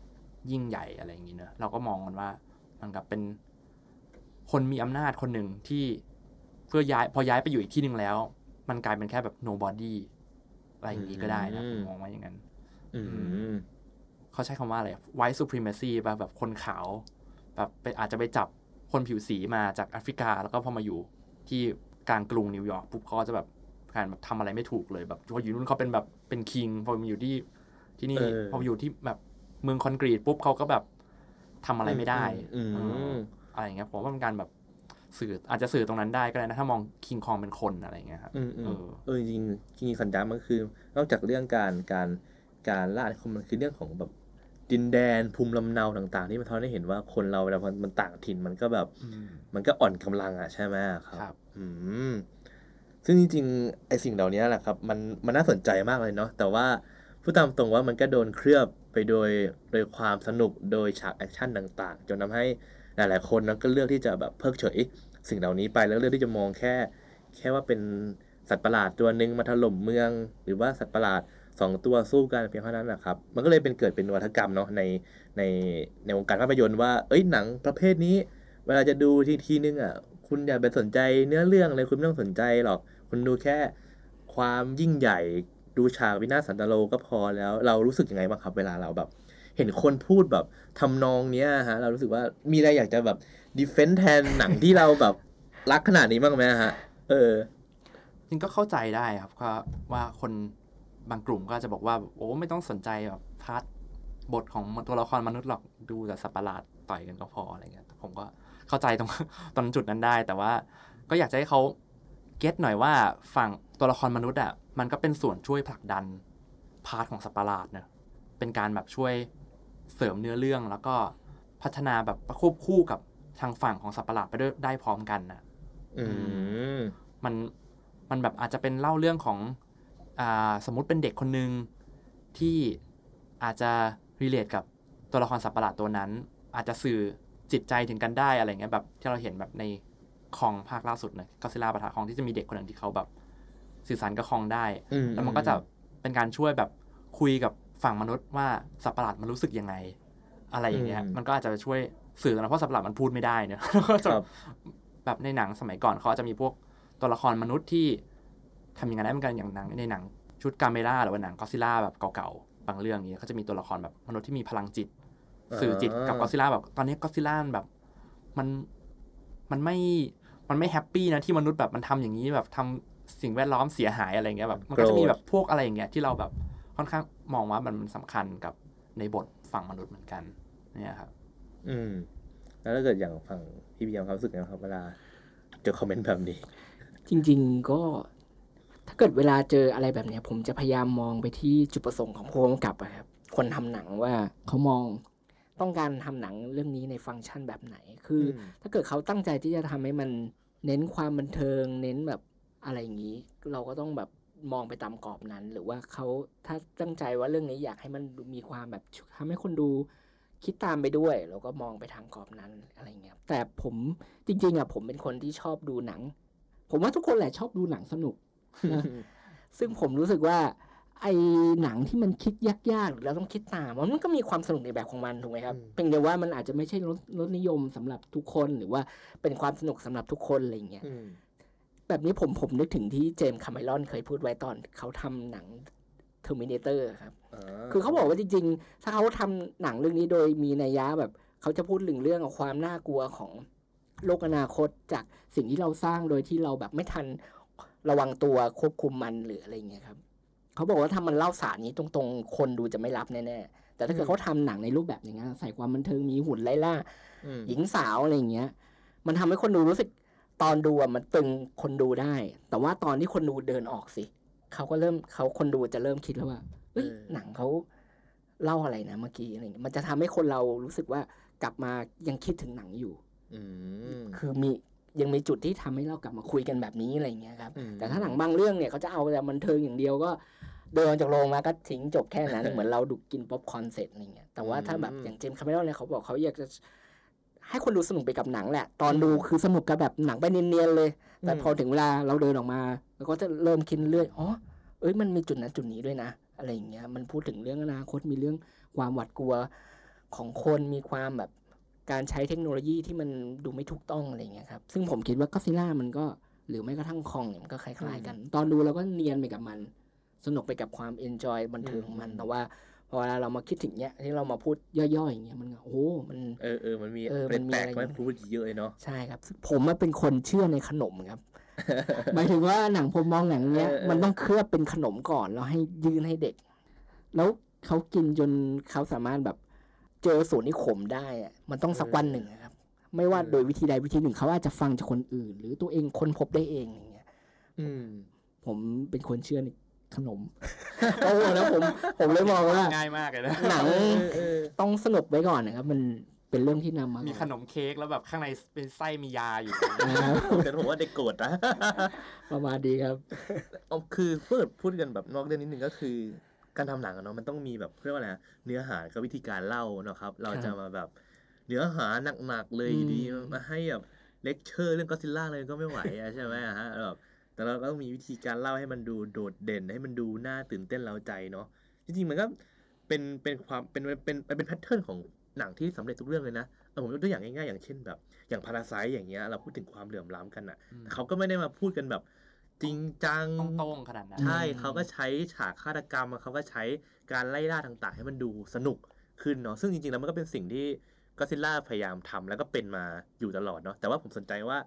ยิ่งใหญ่อะไรอย่างนี้เนอะเราก็มองมันว่ามันกับเป็น คนมีอำนาจคนหนึ่งที่เพื่อย้ายพอย้ายไปอยู่อีกที่หนึ่งแล้ว มันกลายเป็นแค่แบบ nobody อะไรอย่างนี้ก็ได้นะผมมองว่าอย่างนั้นอืมเขาใช้คำว่าอะไร white supremacy ป่ะแบบคนขาว แบบไปอาจจะไปจับคนผิวสีมาจากแอฟริกา แล้วก็พอมาอยู่ที่กลางกรุงนิวยอร์กปุ๊บเขาก็จะแบบการแบบทำอะไรไม่ถูกเลยแบบพออยู่นู่นเขาเป็นแบบเป็นคิงพอมาอยู่ที่ที่นี่เออพอมาอยู่ที่แบบเมืองคอนกรีตปุ๊บเขาก็แบบทำอะไรไม่ได้อืมเอออะไรอย่างเงี้ยผมว่ามันการแบบสื่ออาจจะสื่อตรงนั้นได้ก็ได้นะ ถ้ามองคิงคองเป็นคนอะไรอย่างเงี้ยครับอืมอืมเออเออจริงๆจริงๆสัญญามันคือ นอกจากเรื่องการการการล่าอาณานิคมมันคือเรื่องของแบบดินแดนภูมิลำเนาต่างๆที่มันทำให้เห็นว่าคนเราเวลามันมันต่างถิ่นมันก็แบบมันก็อ่อนกำลังอะใช่ไหมครับครับ อืมซึ่งจริงๆไอสิ่งเหล่านี้แหละครับ มันมันน่าสนใจมากเลยเนาะแต่ว่าพูดตามตรงว่ามันก็โดนเคลือบไปโดยโดยความสนุกโดยฉาก action ต่างๆ จนทำให้ หลายๆคนนั้นก็เลือกที่จะแบบเพิกเฉย สิ่งเหล่านี้ไปแล้วเลือกที่จะมองแค่ แค่ว่าเป็นสัตว์ประหลาดตัวหนึ่งมาถล่มเมือง หรือว่าสัตว์ประหลาดสองตัวสู้กันเพียงเท่านั้นนะครับ มันก็เลยเป็นเกิดเป็นวัฒนธรรมเนาะในในในวงการภาพยนตร์ว่า เอ้ยหนังประเภทนี้ เวลาจะดูทีทีนึงอะ คุณอย่าไปสนใจเนื้อเรื่องเลยคุณไม่ต้องสนใจหรอก คุณดูแค่ความยิ่งใหญ่ดูฉากวินาศสันตะโรก็พอแล้ว เรารู้สึกยังไงบ้างครับ เวลาเราแบบ เห็นคนพูดแบบทำนองเนี้ยฮะ เรารู้สึกว่ามีอะไรอยากจะแบบ defend แทนหนังที่เราแบบรักขนาดนี้บ้างไหมฮะ เออ จริงก็เข้าใจได้ครับก็ว่าคนบางกลุ่มก็จะบอกว่า โอ้ไม่ต้องสนใจแบบ part บทของตัวละครมนุษย์หรอกดูแต่สัตว์ประหลาดต่อยกันก็พออะไรเงี้ยผมก็เข้าใจตรงตอนจุดนั้นได้ แต่ว่าก็อยากจะให้เขา get หน่อยว่าฝั่งตัวละครมนุษย์อะมันก็เป็นส่วนช่วยผลักดัน part ของสัตว์ประหลาดเนะเป็นการแบบช่วย เสริมเนื้อเรื่องแล้วก็พัฒนาแบบประควบคู่กับทางฝั่งของสัตว์ประหลาดไปด้วยได้พร้อมกันนะอืมมันมันแบบอาจจะเป็นเล่าเรื่องของอ่าสมมุติเป็นเด็กคนหนึ่งที่อาจจะรีเลทกับตัวละครสัตว์ประหลาดตัวนั้น อาจจะสื่อจิตใจถึงกันได้อะไรเงี้ยแบบที่เราเห็นแบบในคองภาคล่าสุดนะก็ซิล่าปะทะคองที่จะมีเด็กคนหนึ่งที่เขาแบบสื่อสารกับคองได้อืมแล้วมันก็จะเป็นการช่วยแบบคุยกับ ฝั่งมนุษย์ว่าสัตว์ประหลาดมันรู้สึกยังไง อะไรอย่างเงี้ยอืมมันก็อาจจะช่วยสื่อนะเพราะสัตว์ประหลาดมันพูดไม่ได้เนอะแล้วก็จะครับแบบในหนังสมัยก่อนเขาอาจจะมีพวกตัวละครมนุษย์ที่ทำอย่างนั้นได้เหมือนกันอย่างหนังในหนังชุดกาเมล่าหรือว่าหนังก็อดซิลล่าแบบเก่าๆบางเรื่องนี้ก็จะมีตัวละครแบบมนุษย์ที่มีพลังจิต สื่อจิตกับก็อดซิลล่าแบบตอนนี้ก็อดซิลล่าแบบมันมันไม่มันไม่ happy นะที่มนุษย์แบบมันทำอย่างนี้แบบทำสิ่งแวดล้อมเสียหายอะไรเงี้ยแบบมันก็จะมีแบบพวกอะไรอย่างเงี้ยที่เราแบบ ค่อนข้างมองว่ามันมันสำคัญกับในบทฝั่งมนุษย์เหมือนกัน เนี่ยครับ อืม แล้วถ้าเกิดอย่างฝั่งพี่เบียร์ความรู้สึกไงครับเวลาเจอคอมเมนต์แบบนี้ จริง ๆ ก็ถ้าเกิดเวลาเจออะไรแบบเนี้ย ผมจะพยายามมองไปที่จุดประสงค์ของผู้กำกับอะครับ คนทำหนังว่าเขามองต้องการทำหนังเรื่องนี้ในฟังก์ชันแบบไหน คืออมถ้าเกิดเขาตั้งใจที่จะทำให้มันเน้นความบันเทิง เน้นแบบอะไรอย่างนี้ เราก็ต้องแบบ มองไปตามกรอบนั้น หรือว่าเขาถ้าตั้งใจว่าเรื่องนี้อยากให้มันมีความแบบทำให้คนดูคิดตามไปด้วยเราก็มองไปทางกรอบนั้นอะไรเงี้ยแต่ผมจริง ๆอะผมเป็นคนที่ชอบดูหนัง ผมว่าทุกคนแหละชอบดูหนังสนุกนะซึ่งผมรู้สึกว่า ไอ้หนังที่มันคิดยากๆหรือเราต้องคิดตามมันก็มีความสนุกในแบบของมันถูกไหมครับอืมเพียงแต่ว่ามันอาจจะไม่ใช่รสรสนิยมสำหรับทุกคนหรือว่าเป็นความสนุกสำหรับทุกคนอะไรอย่างเงี้ยอืม แบบนี้ผมผมนึกถึงที่เจมส์คาเมรอนเคยพูดไว้ตอนเขาทำหนัง Terminator ครับ คือเขาบอกว่าจริงๆ ถ้าเขาทำหนังเรื่องนี้โดยมีนัยยะแบบเขาจะพูดถึงเรื่องของความน่ากลัวของโลกอนาคตจากสิ่งที่เราสร้างโดยที่เราแบบไม่ทันระวังตัวควบคุมมันหรืออะไรเงี้ยครับเขาบอกว่าถ้ามันเล่าสารนี้ตรงๆ คนดูจะไม่รับแน่ๆ แต่ถ้าเกิดเขาทำหนังในรูปแบบอย่างนั้นใส่ความบันเทิงมีหุ่นไล่ล่าอืมหญิงสาวอะไรอย่างเงี้ย มันทำให้คนดูรู้สึก ตอนดูอะมันตึงคนดูได้ แต่ว่าตอนที่คนดูเดินออกสิเขาก็เริ่มเขาคนดูจะเริ่มคิดแล้วว่าเอ้ยเออหนังเขาเล่าอะไรนะเมื่อกี้อะไรเงี้ยมันจะทำให้คนเรารู้สึกว่ากลับมายังคิดถึงหนังอยู่อืมคือมียังมีจุดที่ทำให้เรากลับมาคุยกันแบบนี้อะไรอย่างเงี้ยครับอืมแต่ถ้าหนังบางเรื่องเนี่ยเขาจะเอาแต่บันเทิงอย่างเดียวก็เดินออกจากโรงมาก็ทิ้งจบแค่นั้น เหมือนเราดูกินป๊อปคอร์นเสร็จอะไรเงี้ยแต่ว่าถ้าแบบอืมอย่างเจมส์คาเมรอนเนี่ยเขาบอกเขาอยากจะ ให้คนดูสนุกไปกับหนังแหละ ตอนดูคือสนุกกับแบบหนังไปเนียนๆเลย แต่พอถึงเวลาเราเดินออกมาแล้วก็จะเริ่มคิดเรื่อยอ๋อเอ้ยมันมีจุดนั้นจุดนี้ด้วยนะ อะไรอย่างเงี้ยมันพูดถึงเรื่องอนาคตมีเรื่องความหวาดกลัวของคนมีความแบบการใช้เทคโนโลยีที่มันดูไม่ถูกต้องอะไรอย่างเงี้ยครับซึ่งผมคิดว่าก็ซิล่ามันก็หรือแม้กระทั่งคองเนี่ยมันก็คล้ายๆกัน ตอนดูเราก็เนียนไปกับมัน สนุกไปกับความเอนจอยบันเทิงของมันแต่ว่าพอ เวลาเรามาคิดถึงเนี้ยที่เรามาพูดย่อยๆอย่างเงี้ยมันก็โอ้โหมันเออเออมันมีเออแปมันมีลกอะไรๆไม่พูดเยอะเลยเนาะใช่ครับซึ่งผมอะเป็นคนเชื่อในขนมครับหมายถึงว่าหนังผมมองหนังเนี้ยเออเออมันต้องเคลือบเป็นขนมก่อนแล้วให้ยื่นให้เด็ก แล้วเขากินจนเขาสามารถแบบเจอส่วนที่ขมได้อะมันต้องสักวันหนึ่งอะครับ ไม่ว่าโดยวิธีใดวิธีหนึ่งเขาอาจจะฟังจากคนอื่น หรือตัวเองค้นพบได้เองอย่างเงี้ยอืมผมเป็นคนเชื่อใน ขนมโอ้โหแล้วผมผมเลยมองว่าง่ายมากเลยนะหนังเออต้องสนุกไว้ก่อนนะครับ มันเป็นเรื่องที่นำมามีมีขนมเค้กแล้วแบบข้างในเป็นไส้มียาอยู่แต่ผมว่าเด็กโกรธนะประมาณดีครับเอาคือเพื่อพูดกันแบบนอกเรื่องนิดนึงก็คือการทำหนังอะเนาะมันต้องมีแบบเรียกว่าอะไรนะเนื้อหากับวิธีการเล่าเนาะครับ เราจะมาแบบเนื้อหาหนักๆเลยอืมดีมาให้แบบเลคเชอร์เรื่องก็ซิล่าเลยก็ไม่ไหวอะใช่ไหมอะฮะแบบ แต่เราก็ต้องมีวิธีการเล่าให้มันดูโดดเด่นให้มันดูน่าตื่นเต้นเร้าใจเนาะจริงๆมันก็เป็นเป็นความเป็นเป็นเป็นเป็นแพทเทิร์นของหนังที่สำเร็จทุกเรื่องเลยนะเอาผมยกตัวอย่างง่ายๆอย่างเช่นแบบ อย่างพาราไซอย่างเงี้ยเราพูดถึงความเหลื่อมล้ำกันอะอืมเขาก็ไม่ได้มาพูดกันแบบจริงจังต้องโต้งขนาดนั้นใช่เขาก็ใช้ฉากฆาตกรรมเขาก็ใช้การไล่ล่าต่างๆ ให้มันดูสนุกขึ้นเนาะซึ่งจริงๆแล้วมันก็เป็นสิ่งที่ก็ซิล่าพยายามทำแล้วก็เป็นมาอยู่ตลอดเนาะแต่ว่าผมสนใจว่า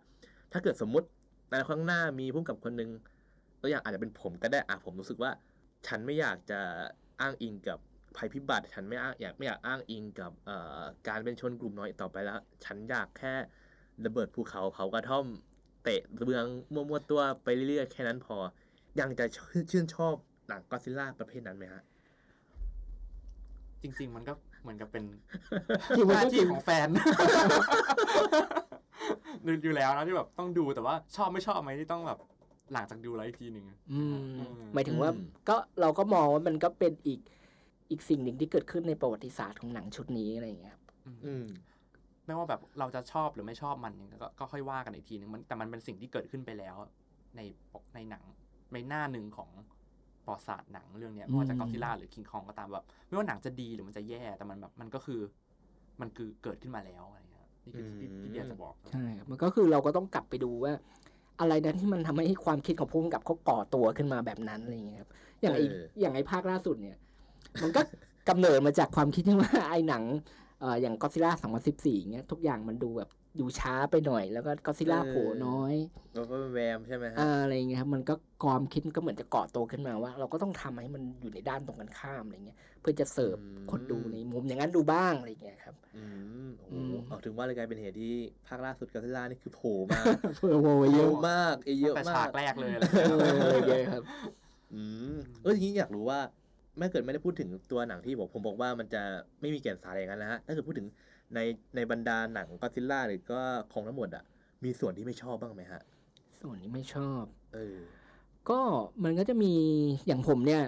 ถ้าเกิดสมมุติ ในข้างหน้ามีผู้กำกับคนหนึ่งตัวอย่างอาจจะเป็นผมก็ได้อะผมรู้สึกว่า ฉันไม่อยากจะอ้างอิงกับภัยพิบัติ ฉันไม่อ้างอยากไม่อยากอ้างอิงกับเอ่อการเป็นชนกลุ่มน้อยต่อไปแล้ว ฉันอยากแค่ระเบิดภูเขาเผากระท่อม เตะเบืองมั่วๆตัวไปเรื่อยๆแค่นั้นพอ ยังจะชื่นชอบหนังก็ซิล่าประเภทนั้นไหมฮะจริง ๆ มันก็เหมือนกับเป็นจริงหมันน้าก็ที่ของแฟนดู อยู่แล้วนะที่แบบต้องดูแต่ว่าชอบไม่ชอบไหมที่ต้องแบบหลังจากดูแล้วอีกทีหนึ่งอืมอืมหมายถึงว่าอืมก็เราก็มองว่ามันก็เป็นอีกอีกสิ่งหนึ่งที่เกิดขึ้นในประวัติศาสตร์ของหนังชุดนี้อะไรอย่างเงี้ยครับอืมไม่ว่าแบบเราจะชอบหรือไม่ชอบมันเนี่ยก็ก็ค่อยว่ากันอีกทีหนึ่งมันแต่มันเป็นสิ่งที่เกิดขึ้นไปแล้ว ในปกในหนังในหน้าหนึ่งของประวัติศาสตร์หนังเรื่องเนี้ยไม่ว่าจะก็ซิล่าหรือคิงคองก็ตามแบบไม่ว่าหนังจะดีหรือมันจะแย่แต่มันแบบมันก็คือ มันคือเกิดขึ้นมาแล้วอะไรเงี้ย นี่คือที่อืมที่เดียจะบอกใช่ครับมันก็คือเราก็ต้องกลับไปดูว่า อะไรนะที่มันทำให้ความคิดของผู้กำกับเขาก่อตัวขึ้นมาแบบนั้นอะไรอย่างเงี้ยครับ อย่างไอเอออย่างไอภาคล่าสุดเนี่ย มันก็กำเนิดมาจากความคิดที่ว่าไอหนังเอ่ออย่างก็ซิล่า2014เงี้ยทุกอย่างมันดูแบบ ดูช้าไปหน่อย แล้วก็ก็ซิล่าโผล่น้อยแล้วก็แวมใช่ไหมฮะอ่าอะไรเงี้ยครับมันก็ความคิดมันก็เหมือนจะก่อตัวขึ้นมาว่า เราก็ต้องทำให้มันอยู่ในด้านตรงกันข้ามอะไรเงี้ยเพื่อจะเสิร์ฟอืมคนดูในมุมอย่างนั้นดูบ้างอะไรเงี้ยครับ อืมโอ้โหอืมเอาถึงว่าเลยกลายเป็นเหตุที่ภาคล่าสุดก็ซิล่านี่คือโผล่มาเพื่อโวเยเยอะอะมากเยอะแต่มาฉากกแรกเลยอะไรเอเงี้ยอเยอะครับ อืมเออทีนี้อยากรู้ว่าไม่เกิดไม่ได้พูดถึงตัวหนังที่บอกผมบอกว่ามันจะไม่มีแก่นสารอะไรอย่างนั้นนะฮะถ้าเกิดพูดถึง ในในบรรดาหนังก็ซิล่าหรือก็ของทั้งหมดอะมีส่วนที่ไม่ชอบบ้างไหมฮะ ส่วนนี้ไม่ชอบ เออ ก็มันก็จะมีอย่างผมเนี่ย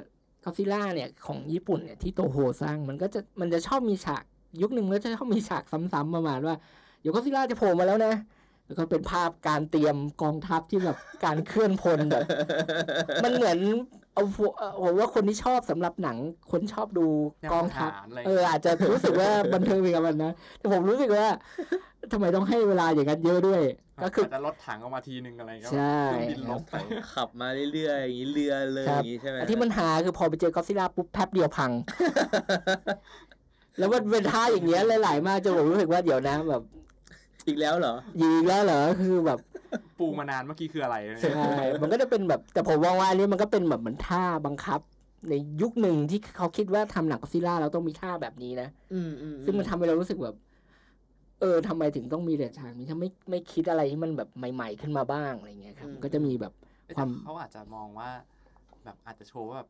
กอซิล่าเนี่ยของญี่ปุ่นเนี่ยที่โตโฮสร้างมันก็จะมันจะชอบมีฉาก ยุคหนึ่งมันก็จะชอบมีฉากซ้ำๆประมาณว่าเดี๋ยวกอซิล่าจะโผล่มาแล้วนะแล้วก็เป็นภาพการเตรียมกองทัพที่แบบการเคลื่อนพลแบบมันเหมือน เอาพวกเอ่อผมว่าคนที่ชอบสำหรับหนัง คนชอบดูกองทัพแนวทหารอะไรเอออาจจะรู้สึกว่าบันเทิงไปกับมันนะแต่ผมรู้สึกว่าทำไมต้องให้เวลาอย่างนั้นเยอะด้วย ก็คือาจจะลดถังออกมาทีนึงอะไรเงี้ยใช่เครื่องบินลบไปขับมาเรื่อยๆอย่างนี้เรือเลยคอรับย่างนี้ใช่ไหมแต่ที่มันหาคือพอไปเจอก็อดซิลล่าปุ๊บแป๊บเดียวพัง แล้วมันเป็นท่าอย่างเงี้ยหลาย ๆ มากจนผมรู้สึกว่าเดี๋ยวนะแบบอีกแล้วเหรอยิงแล้วเหรอคือแบบ ปูมานานเมื่อกี้คืออะไรใช่มันก็จะเป็นแบบแต่ผมมองว่าอันนี้มันก็เป็นแบบเหมือนท่าบังคับ ในยุคหนึ่งที่เขาคิดว่าทำหนังก็อดซิลล่าเราต้องมีท่าแบบนี้นะอืมอืมซึ่งมันทำให้เรารู้สึกแบบ เออทำไมถึงต้องมีแต่ฉากนี้ถ้าไม่ไม่คิดอะไรที่มันแบบใหม่ ๆ ขึ้นมาบ้างอะไรเงี้ยครับก็จะมีแบบความเขาอาจจะมองว่า แบบอาจจะโชว์ว่าแบบ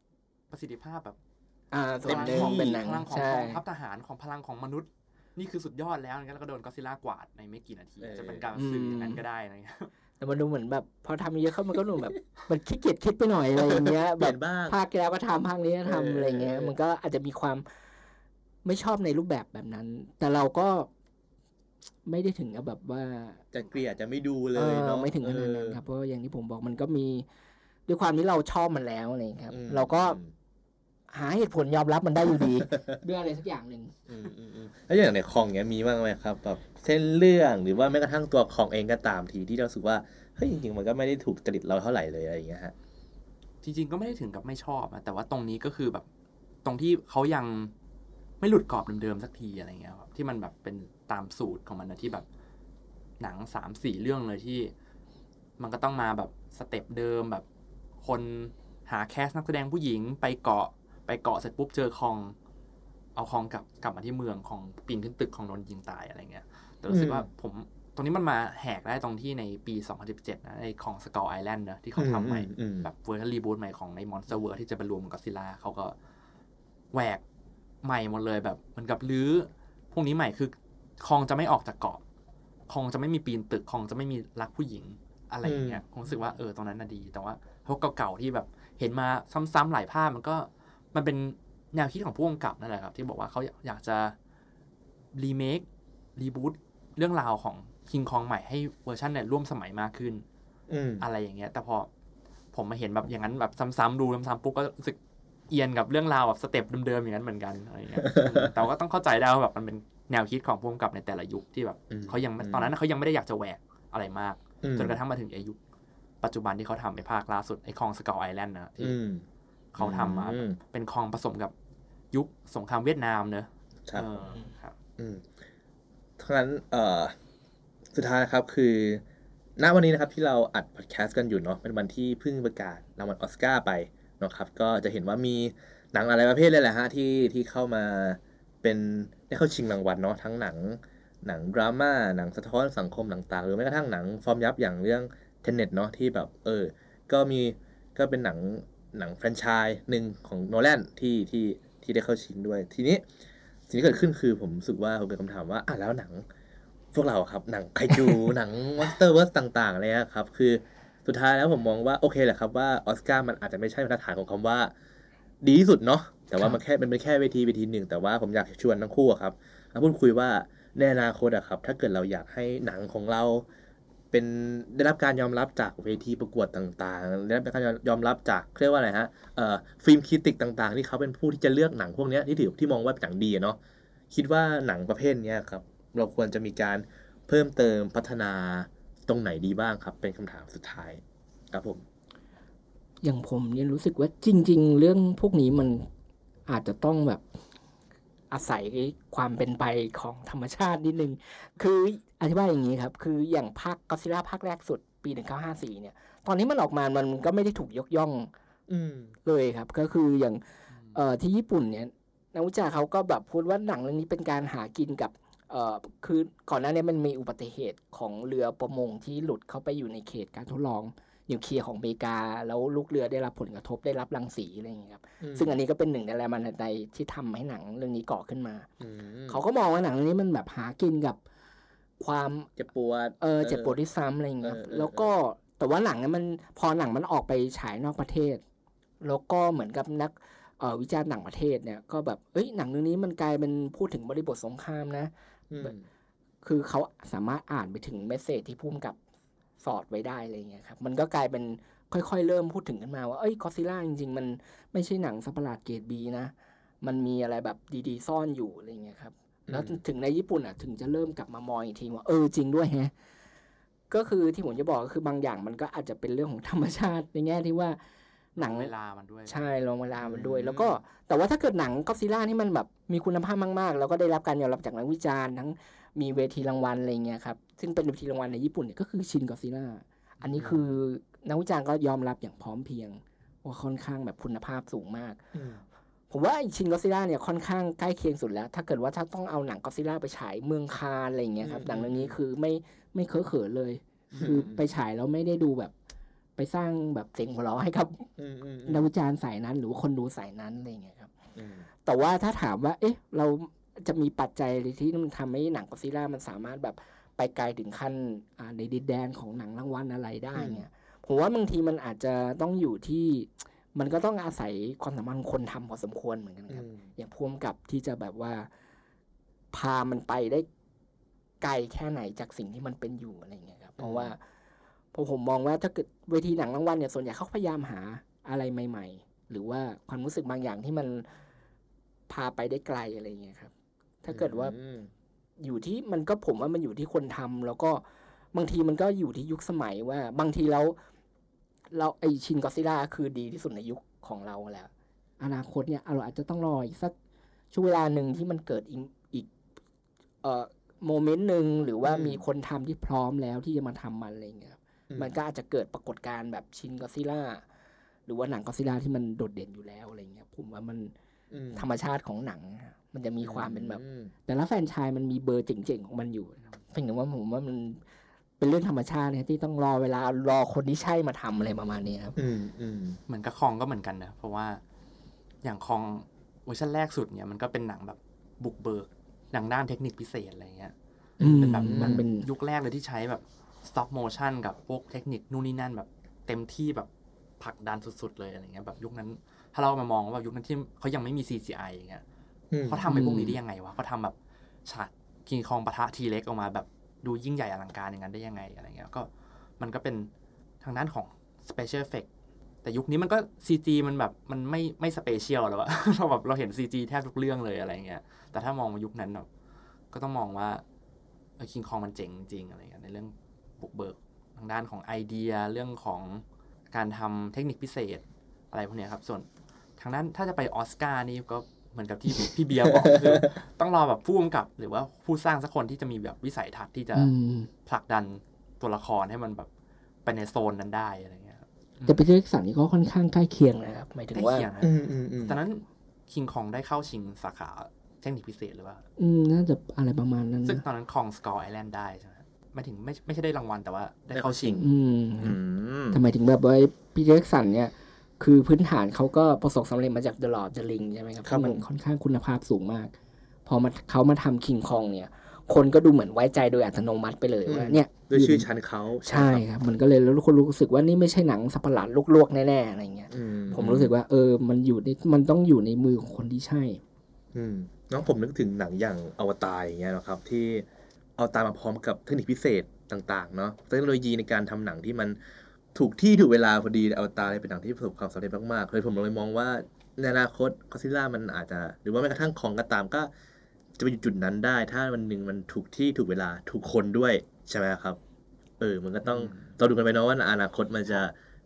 ประสิทธิภาพแบบอ่าส่วนหนึ่งเป็นหนังพลังของใช่กองทัพทหารของพลังของมนุษย์ นี่คือสุดยอดแล้วงั้นแล้วก็โดนก็อดซิลล่ากวาดในไม่กี่นาที เออ จะเป็นการสื่ออย่างนั้นก็ได้อะไรเงี้ยแต่มันดูเหมือนแบบ พอทำเยอะเข้ามันก็ดูแบบ มันขี้เกียจคิดไปหน่อยอะไรอย่างเงี้ยเปแบลี่ยบนบ้าง ภาคที่แล้วก็ทำภาคนี้ก็เออทำอะไรเงี้ย เออ มันก็อาจจะมีความไม่ชอบในรูปแบบแบบนั้น แต่เราก็ไม่ได้ถึงกับแบบว่า จะเกลียดจะไม่ดูเลเอยอเนาะ ไม่ถึงขนาดนั้นครับเพราะว่าอย่างที่ผมบอกมันก็มีด้วยความที่เราชอบมันแล้วอะไรอย่างเงี้ยครับอืมเราก็ หาเหตุผลยอมรับมันได้อยู่ดีด้วยอะไรสักอย่างหนึ่งอืมอืมอืมแล้วอย่างในคองเนี้ยมีบ้างไหมครับแบบเส้นเรื่องหรือว่าแม้กระทั่งตัวคองเองก็ตามทีที่เรารู้สึกว่าเฮ้ยจริงๆมันก็ไม่ได้ถูกจริตเราเท่าไหร่เลยอะไรอย่างเงี้ยฮะจริงๆก็ไม่ได้ถึงกับไม่ชอบอะแต่ว่าตรงนี้ก็คือแบบ ตรงที่เขายังไม่หลุดกรอบเดิมๆสักทีอะไรเงี้ยครับที่มันแบบเป็นตามสูตรของมันนะที่แบบหนังสามสี่เรื่องเลยที่ มันก็ต้องมาแบบ step เดิมแบบคนหา cast นักแสดงผู้หญิงไปเกาะ ไปเกาะเสร็จปุ๊บเจอคอง เอาคองกลับกลับมาที่เมืองของปีนขึ้นตึกของโดนยิงตายอะไรเงี้ยแต่รู้สึกว่าผมตรงนี้มันมาแหกได้ตรงที่ในปี 2017 นะในของ Skull Island เนอะที่เขาทำใหม่อืมอืมแบบเวอร์ชัน reboot ใหม่ของใน MonsterVerse ที่จะไปรวมก็อดซิลล่าเขาก็แหวกใหม่หมดเลยแบบเหมือนกับรื้อพวกนี้ใหม่คือคองจะไม่ออกจากเกาะคองจะไม่มีปีนตึกคองจะไม่มีรักผู้หญิงอะไรอย่างเงี้ยผมรู้สึกว่าเออตรงนั้นน่ะดี แต่ว่าพวกเก่าๆที่แบบเห็นมาซ้ำๆหลายภาพมันก็ มันเป็นแนวคิดของผู้กำกับนั่นแหละครับ ที่บอกว่าเขาอยากจะ remake reboot เรื่องราวของคิงคองใหม่ให้เวอร์ชันเนี่ยร่วมสมัยมากขึ้นอืมอะไรอย่างเงี้ย แต่พอผมมาเห็นแบบอย่างนั้นแบบซ้ำๆดูซ้ำๆปุ๊บก็รู้สึกเอียนกับเรื่องราวแบบสเต็ปเดิมๆอย่างนั้นเหมือนกันอะไรอย่างเงี้ยแต่ว่าก็ต้องเข้าใจได้ว่าแบบมันเป็นแนวคิดของผู้กำกับในแต่ละยุคที่แบบอืมเขายังไม่อืมตอนนั้นเขายังไม่ได้อยากจะแหวกอะไรมากอืมจนกระทั่งมาถึงอายุปัจจุบันที่เขาทำในภาคล่าสุดไอ้คองสกอตไอแลนด์นะที่อืม เขาทำมาอืมเป็นคลองผสมกับยุคสงครามเวียดนามเนอะครับเออครับ อืมทั้งนั้นเอ่อสุดท้ายนะครับคือณวันนี้นะครับที่เราอัดพอดแคสต์กันอยู่เนาะเป็นวันที่เพิ่งประกาศรางวัลออสการ์ไปเนาะครับ ก็จะเห็นว่ามีหนังหลายประเภทเลยแหละฮะที่ที่เข้ามาเป็นได้เข้าชิงรางวัลเนาะทั้งหนังหนังดราม่าหนังสะท้อนสังคมต่างๆ หรือแม้กระทั่งหนังฟอร์มยักษ์อย่างเรื่อง Tenet เนาะที่แบบเออ ก็มีก็เป็นหนัง หนังแฟรนไชส์หนึ่งของโนแลนที่ที่ที่ได้เข้าชิงด้วย ทีนี้สิ่งที่เกิดขึ้นคือผมรู้สึกว่าผมเกิดคำถามว่าอะแล้วหนังพวกเราอะครับ หนังไคจู หนัง MonsterVerse ต่างๆอะไรเงี้ยครับ คือสุดท้ายแล้วผมมองว่าโอเคแหละครับว่าออสการ์มันอาจจะไม่ใช่มาตรฐานของคำว่า ดีที่สุดเนาะแต่ว่ามันแค่มันเป็นแค่เวทีเวทีหนึ่งแต่ว่าผมอยากชวนทั้งคู่อะครับมาพูดคุยว่าในอนาคตอะครับ ถ้าเกิดเราอยากให้หนังของเรา เป็นได้รับการยอมรับจากเวทีประกวดต่างๆได้รับการยอมรับจากเรียกว่าอะไรฮะเอ่อฟิล์มคริติกต่างๆ ที่เขาเป็นผู้ที่จะเลือกหนังพวกนี้ที่ถือที่มองว่าเป็นหนังดีเนาะคิดว่าหนังประเภทนี้ครับ เราควรจะมีการเพิ่มเติมพัฒนาตรงไหนดีบ้างครับ เป็นคำถามสุดท้ายครับผม อย่างผมเนี่ยรู้สึกว่าจริง ๆ เรื่องพวกนี้มันอาจจะต้องแบบ อาศัยความเป็นไปของธรรมชาตินิดนึง คืออธิบายอย่างนี้ครับ คืออย่างภาคก็ซิล่าภาคแรกสุดปี 1954 เนี่ย ตอนนี้มันออกมา มันก็ไม่ได้ถูกยกย่องอืมเลยครับ ก็คืออย่างเอ่อที่ญี่ปุ่นเนี่ยนักวิจารณ์เขาก็แบบพูดว่าหนังเรื่องนี้เป็นการหากินกับเอ่อคือก่อนหน้านี้มันมีอุบัติเหตุของเรือประมงที่หลุดเข้าไปอยู่ในเขตการทดลอง นิวเคลียร์ของอเมริกา แล้วลูกเรือได้รับผลกระทบได้รับรังสีอะไรอย่างเงี้ยครับ ซึ่งอันนี้ก็เป็นหนึ่งในแรงบันดาลใจที่ทำให้หนังเรื่องนี้ก่อขึ้นมาอืมเขาก็มองว่าหนังเรื่องนี้มันแบบหากินกับความเจ็บปวดเออเจ็บปวดที่ซ้ำอะไรอย่างเงี้ยเออเออแล้วก็แต่ว่าหนังนั้นมันพอหนังมันออกไปฉายนอกประเทศ แล้วก็เหมือนกับนักเอ่อวิจารณ์ต่างประเทศเนี่ยก็แบบเอ้ยหนังเรื่องนี้มันกลายเป็นพูดถึงบริบทสงครามนะอืมคือเขาสามารถอ่านไปถึงเมสเซจที่พุ่มกับ สอดไว้ได้อะไรเงี้ยครับ มันก็กลายเป็นค่อยๆ เริ่มพูดถึงกันมาว่า เอ้ยกอซิล่าจริงๆ มันไม่ใช่หนังสัตว์ประหลาดเกรดบีนะ มันมีอะไรแบบดีๆ ซ่อนอยู่อะไรเงี้ยครับ แล้วถึงในญี่ปุ่นอะ ถึงจะเริ่มกลับมามองอีกทีว่า เออจริงด้วยแฮะ ก็คือที่ผมจะบอกก็คือบางอย่างมันก็อาจจะเป็นเรื่องของธรรมชาติในแง่ที่ว่า หนังเวลามันด้วย ใช่ลงเวลามันด้วย แล้วก็แต่ว่าถ้าเกิดหนังก็ซิล่าที่มันแบบมีคุณภาพมาก ๆ แล้วก็ได้รับการยอมรับจากนักวิจารณ์ทั้งมีเวทีรางวัลอะไรเงี้ยครับซึ่งเป็นเวทีรางวัลในญี่ปุ่นเนี่ยก็คือชินก็ซิล่าอันนี้คือนักวิจารณ์ก็ยอมรับอย่างพร้อมเพรียง ว่าค่อนข้างแบบคุณภาพสูงมากอืมผมว่าไอ้ชินก็ซิล่าเนี่ยค่อนข้างใกล้เคียงสุดแล้ว ถ้าเกิดว่าถ้าต้องเอาหนังก็ซิล่าไปฉายเมืองคานอะไรอย่างเงี้ยครับอืมหนังเรื่องนี้คือไม่ไม่เคอะเขินเลย คือไปฉายแล้วไม่ได้ดูแบบ ไปสร้างแบบเสียงหัวเราะให้กับอืมอืมนักวิจารณ์สายนั้น หรือว่าคนดูสายนั้นอะไรอย่างเงี้ยครับอืมแต่ว่าถ้าถามว่า เอ๊ะ เราจะมีปัจจัยอะไรที่มันทำให้หนังก็ซิล่ามันสามารถแบบไปไกลถึงขั้นอ่าในดินแดนของหนังรางวัลอะไรได้เนี่ยผมว่าบางทีมันอาจจะต้องอยู่ที่มันก็ต้องอาศัยความสามารถของคนทำพอสมควรเหมือนกันครับ อย่างพ่วงกับที่จะแบบว่า พามันไปได้ไกลแค่ไหนจากสิ่งที่มันเป็นอยู่อะไรเงี้ยครับ เพราะว่าเพ ราะผมมองว่าถ้าเกิดเวทีหนังรางวัลเนี่ยส่วนใหญ่เขาพยายามหาอะไรใหม่ ๆ หรือว่าความรู้สึกบางอย่างที่มันพาไปได้ไกลอะไรเงี้ยครับ ถ้าเกิดว่าอยู่ที่มันก็ผมว่ามันอยู่ที่คนทำแล้วก็บางทีมันก็อยู่ที่ยุคสมัยว่า บางทีแล้วเราไอชินกอซิล่าคือดีที่สุดในยุคของเราแล้ว อนาคตเนี่ยเราอาจจะต้องรออีกสักช่วงเวลาหนึ่งที่มันเกิดอีกอีกเอ่อโมเมนต์หนึ่งหรือว่ามีคนทำที่พร้อมแล้วที่จะมาทำมันอะไรเงี้ย มันก็อาจจะเกิดปรากฏการณ์แบบชินกอซิล่าหรือว่าหนังกอซิล่าที่มันโดดเด่นอยู่แล้วอะไรเงี้ยผมว่ามันอืมธรรมชาติของหนังอะมันจะมีความเป็นแบบอืมแต่ละแฟรนไชายมันมีเบอร์เจ๋งๆของมันอยู่นะครับเพียงแต่ว่าผมว่ามันเป็นเรื่องธรรมชาติเนี่ยที่ต้องรอเวลารอคนที่ใช่มาทำอะไรประมาณนี้ครับอืมอืมเหมือนกับคองก็เหมือนกันนะเพราะว่าอย่างคองเวอร์ชันแรกสุดเนี่ยมันก็เป็นหนังแบบบุกเบิกหนังด้านเทคนิคพิเศษอะไรเงี้ยเป็นแบบมันเป็นยุคแรกเลยที่ใช้แบบ stop motion กับพวกเทคนิคนู่นนี่นั่นแบบเต็มที่แบบผลักดันสุดๆ เลยอะไรเงี้ยแบบยุคนั้น ถ้าเรามามองว่าแบบยุคนั้นที่เขายังไม่มี CGI อย่างเงี้ยอืมเขาทำไอ้พวกนี้ได้ยังไงวะเขาทำแบบฉากคิงคองปะทะทีเล็กออกมาแบบดูยิ่งใหญ่อลังการอย่างนั้นได้ยังไงอะไรเงี้ยก็มันก็เป็นทางด้านของ special effect แต่ยุคนี้มันก็ CG มันแบบมันไม่ไม่สเปเชียลแล้วอะเราแบบเราเห็น CG แทบทุกเรื่องเลยอะไรเงี้ยแต่ถ้ามองมายุคนั้นแบบก็ต้องมองว่าคิงคองมันเจ๋งจริงอะไรเงี้ยในเรื่อง บุกเบิกทางด้านของไอเดียเรื่องของการทำเทคนิคพิเศษอะไรพวกเนี้ยครับ ส่วนทางด้านถ้าจะไปออสการ์นี่ก็เหมือนกับที่พี่เบียร์บอกคือต้องรอแบบผู้กำกับ หรือว่าผู้สร้างสักคนที่จะมีแบบวิสัยทัศน์ที่จะอืมผลักดันตัวละครให้มันแบบไปในโซนนั้นได้อะไรเงี้ยครับแต่ปีเตอร์สันนี่ก็ค่อนข้างใกล้เคียงนะครับหมายถึงใกล้ว่าเคียงนะอืมอืมอืมตอนนั้นคิงคองได้เข้าชิงสาขาเทคนิคพิเศษหรือว่า อืม น่าจะอะไรประมาณนั้นซึ่งนะตอนนั้น Kong Skull Island ได้ใช่ไหม ไม่ถึงไม่ไม่ใช่ได้รางวัลแต่ว่า ได้เข้าชิงอืมอืมทำไมถึงแบบว่าปีเตอร์สันเนี่ยคือพื้นฐานเขาก็ประสบสำเร็จมาจาก The Lord of the Ring ใช่ไหมครับครับที่มันผมค่อนข้างคุณภาพสูงมาก พอมาเขามาทำคิงคองเนี่ย คนก็ดูเหมือนไว้ใจโดยอัตโนมัติไปเลยว่าเนี่ยด้วยชื่อชั้นเขาใช่ครับมันก็เลยแล้วคนรู้สึกว่านี่ไม่ใช่หนังสัตว์ประหลาดลวกๆแน่ๆอะไรเงี้ยอืผมรู้สึกว่า เออมันอยู่ในมันต้องอยู่ในมือของคนที่ใช่ อืมน้องผมนึกถึงหนังอย่างอวตารอย่างเงี้ยนะครับที่ เอาตารมาพร้อมกับเทคนิคพิเศษต่างๆเนาะเทคโนโลยีในการทำหนังที่มันถูกที่ถูกเวลาพอดีอวตารเนี่ยเป็นหนังที่ประสบความสำเร็จมากๆเลยผมเลยมองว่าในอนาคตคอซิล่ามันอาจจะ หรือว่าแม้กระทั่งของก็ตามก็จะไปอยู่จุดนั้นได้ ถ้าวันหนึ่งมันถูกที่ถูกเวลาถูกคนด้วยใช่ไหมครับ เออ มันก็ต้องเราดูกันไปเนาะว่าอนาคตมันจะ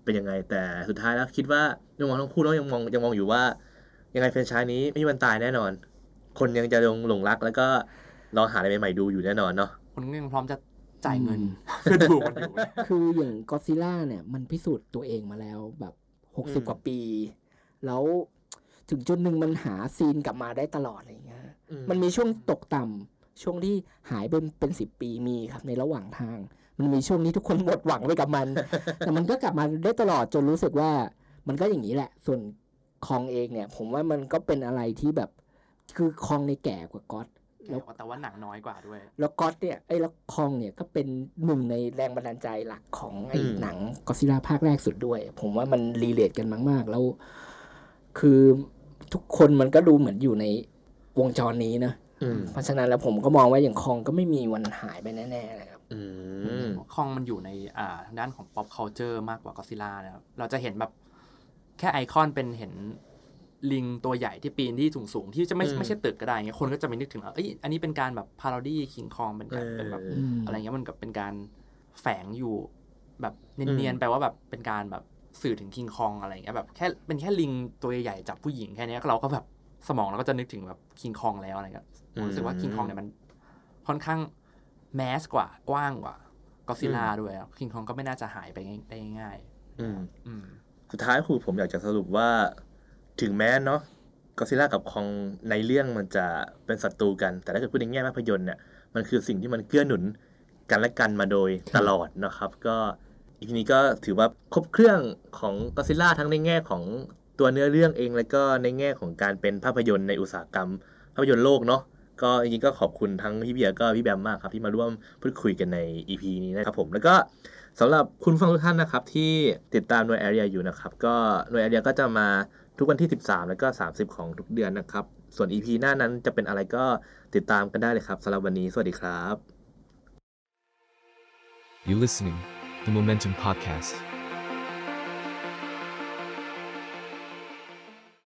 เป็นยังไงแต่สุดท้ายแล้วคิดว่ายังมองทั้งคู่เนาะยังมองยังมองอยู่ว่า ยังไงแฟรนไชส์นี้ไม่มีวันตายแน่นอน คนยังจะลงหลงรักแล้วก็ ลองหาอะไรใหม่ๆดูอยู่แน่นอนเนาะคนก็ยังพร้อมจะจ่ายเงินอืมเพื่อดูมันอยู่ คืออย่างก็ซิล่าเนี่ย มันพิสูจน์ตัวเองมาแล้วแบบหกสิบอืมกว่าปี แล้วถึงจุดหนึ่งมันหาซีนกลับมาได้ตลอดอะไรอย่างเงี้ย มันมีช่วงตกต่ำช่วงที่หายไปเป็นสิบปีมีครับในระหว่างทาง มันมีช่วงนี้ทุกคนหมดหวังไปกับมัน แต่มันก็กลับมาได้ตลอดจนรู้สึกว่า มันก็อย่างนี้แหละ ส่วนคองเองเนี่ย ผมว่ามันก็เป็นอะไรที่แบบ คือคองในแก่กว่าก๊อต แล้วแต่ว่าหนังน้อยกว่าด้วย แล้วก๊อตเนี่ยไอ้แล้วคองเนี่ยก็เป็นหนึ่งในแรงบันดาลใจหลักของไอ้อืมหนังก็ซิล่าภาคแรกสุดด้วย ผมว่ามันรีเลทกันมาก ๆ แล้ว คือทุกคนมันก็ดูเหมือนอยู่ในวงจรนี้นะอืมเพราะฉะนั้นแล้วผมก็มองว่าอย่างคองก็ไม่มีวันหายไปแน่ๆนะครับอืมคองมันอยู่ในอ่าทางด้านของ pop culture มากกว่าก็อดซิลล่านะครับเราจะเห็นแบบแค่ไอคอนเป็นเห็น ลิงตัวใหญ่ที่ปีนที่สูงๆที่จะไม่อืมไม่ใช่ตึกก็ได้เงี้ยคนก็จะไม่นึกถึงว่าเอ้ยอันนี้เป็นการแบบพา r o ดี้คิงคองเป็นการเออเป็นแบบอืมอะไรเงี้ยมันกับเป็นการแฝงอยู่แบบอืเนียนมๆแปลว่าแบบเป็นการแบบสื่อถึงคิงคองอะไรเงี้ยแบบแค่เป็นแค่ลิงตัวใหญ่ๆจับผู้หญิงแค่เนี้ยเราก็แบบสมองเราก็จะนึกถึงแบบคิงคองแล้วอะไรเงี้ยผมรู้สึกว่าคิงคองเนี่ยมันค่อนข้างแมสกว่ากว้างกว่าก็ซิล่าด้วยคิงคองก็ไม่น่าจะหายไปง่ายได้ง่ายอืมๆอืมสุดท้ายคือผมอยากจะสรุปว่า ถึงแม้เนาะก็ซิล่ากับคองในเรื่องมันจะเป็นศัตรูกัน แต่ถ้าเกิดพูดในแง่ภาพยนตร์เนี่ยมันคือสิ่งที่มันเกื้อหนุนกันและกันมาโดยตลอดนะครับ ก็อีพีนี้ก็ถือว่าครบเครื่องของก็ซิล่าทั้งในแง่ของตัวเนื้อเรื่องเอง แล้วก็ในแง่ของการเป็นภาพยนตร์ในอุตสาหกรรม ภาพยนตร์โลกเนาะก็จริงๆก็ขอบคุณทั้งพี่เบียร์ก็พี่แบมมากครับที่มาร่วมพูดคุยกันใน EP นี้นะครับผมแล้วก็สำหรับคุณผู้ฟังทุกท่านนะครับที่ติดตามหน่วยแอเรียอยู่นะครับก็หน่วยแอเรียก็จะมา ทุกวันที่ 13 แล้วก็ 30 ของทุกเดือนนะครับ ส่วน EP หน้านั้นจะเป็นอะไรก็ติดตามกันได้เลยครับสำหรับวันนี้ สวัสดีครับ You listening, the Momentum Podcast.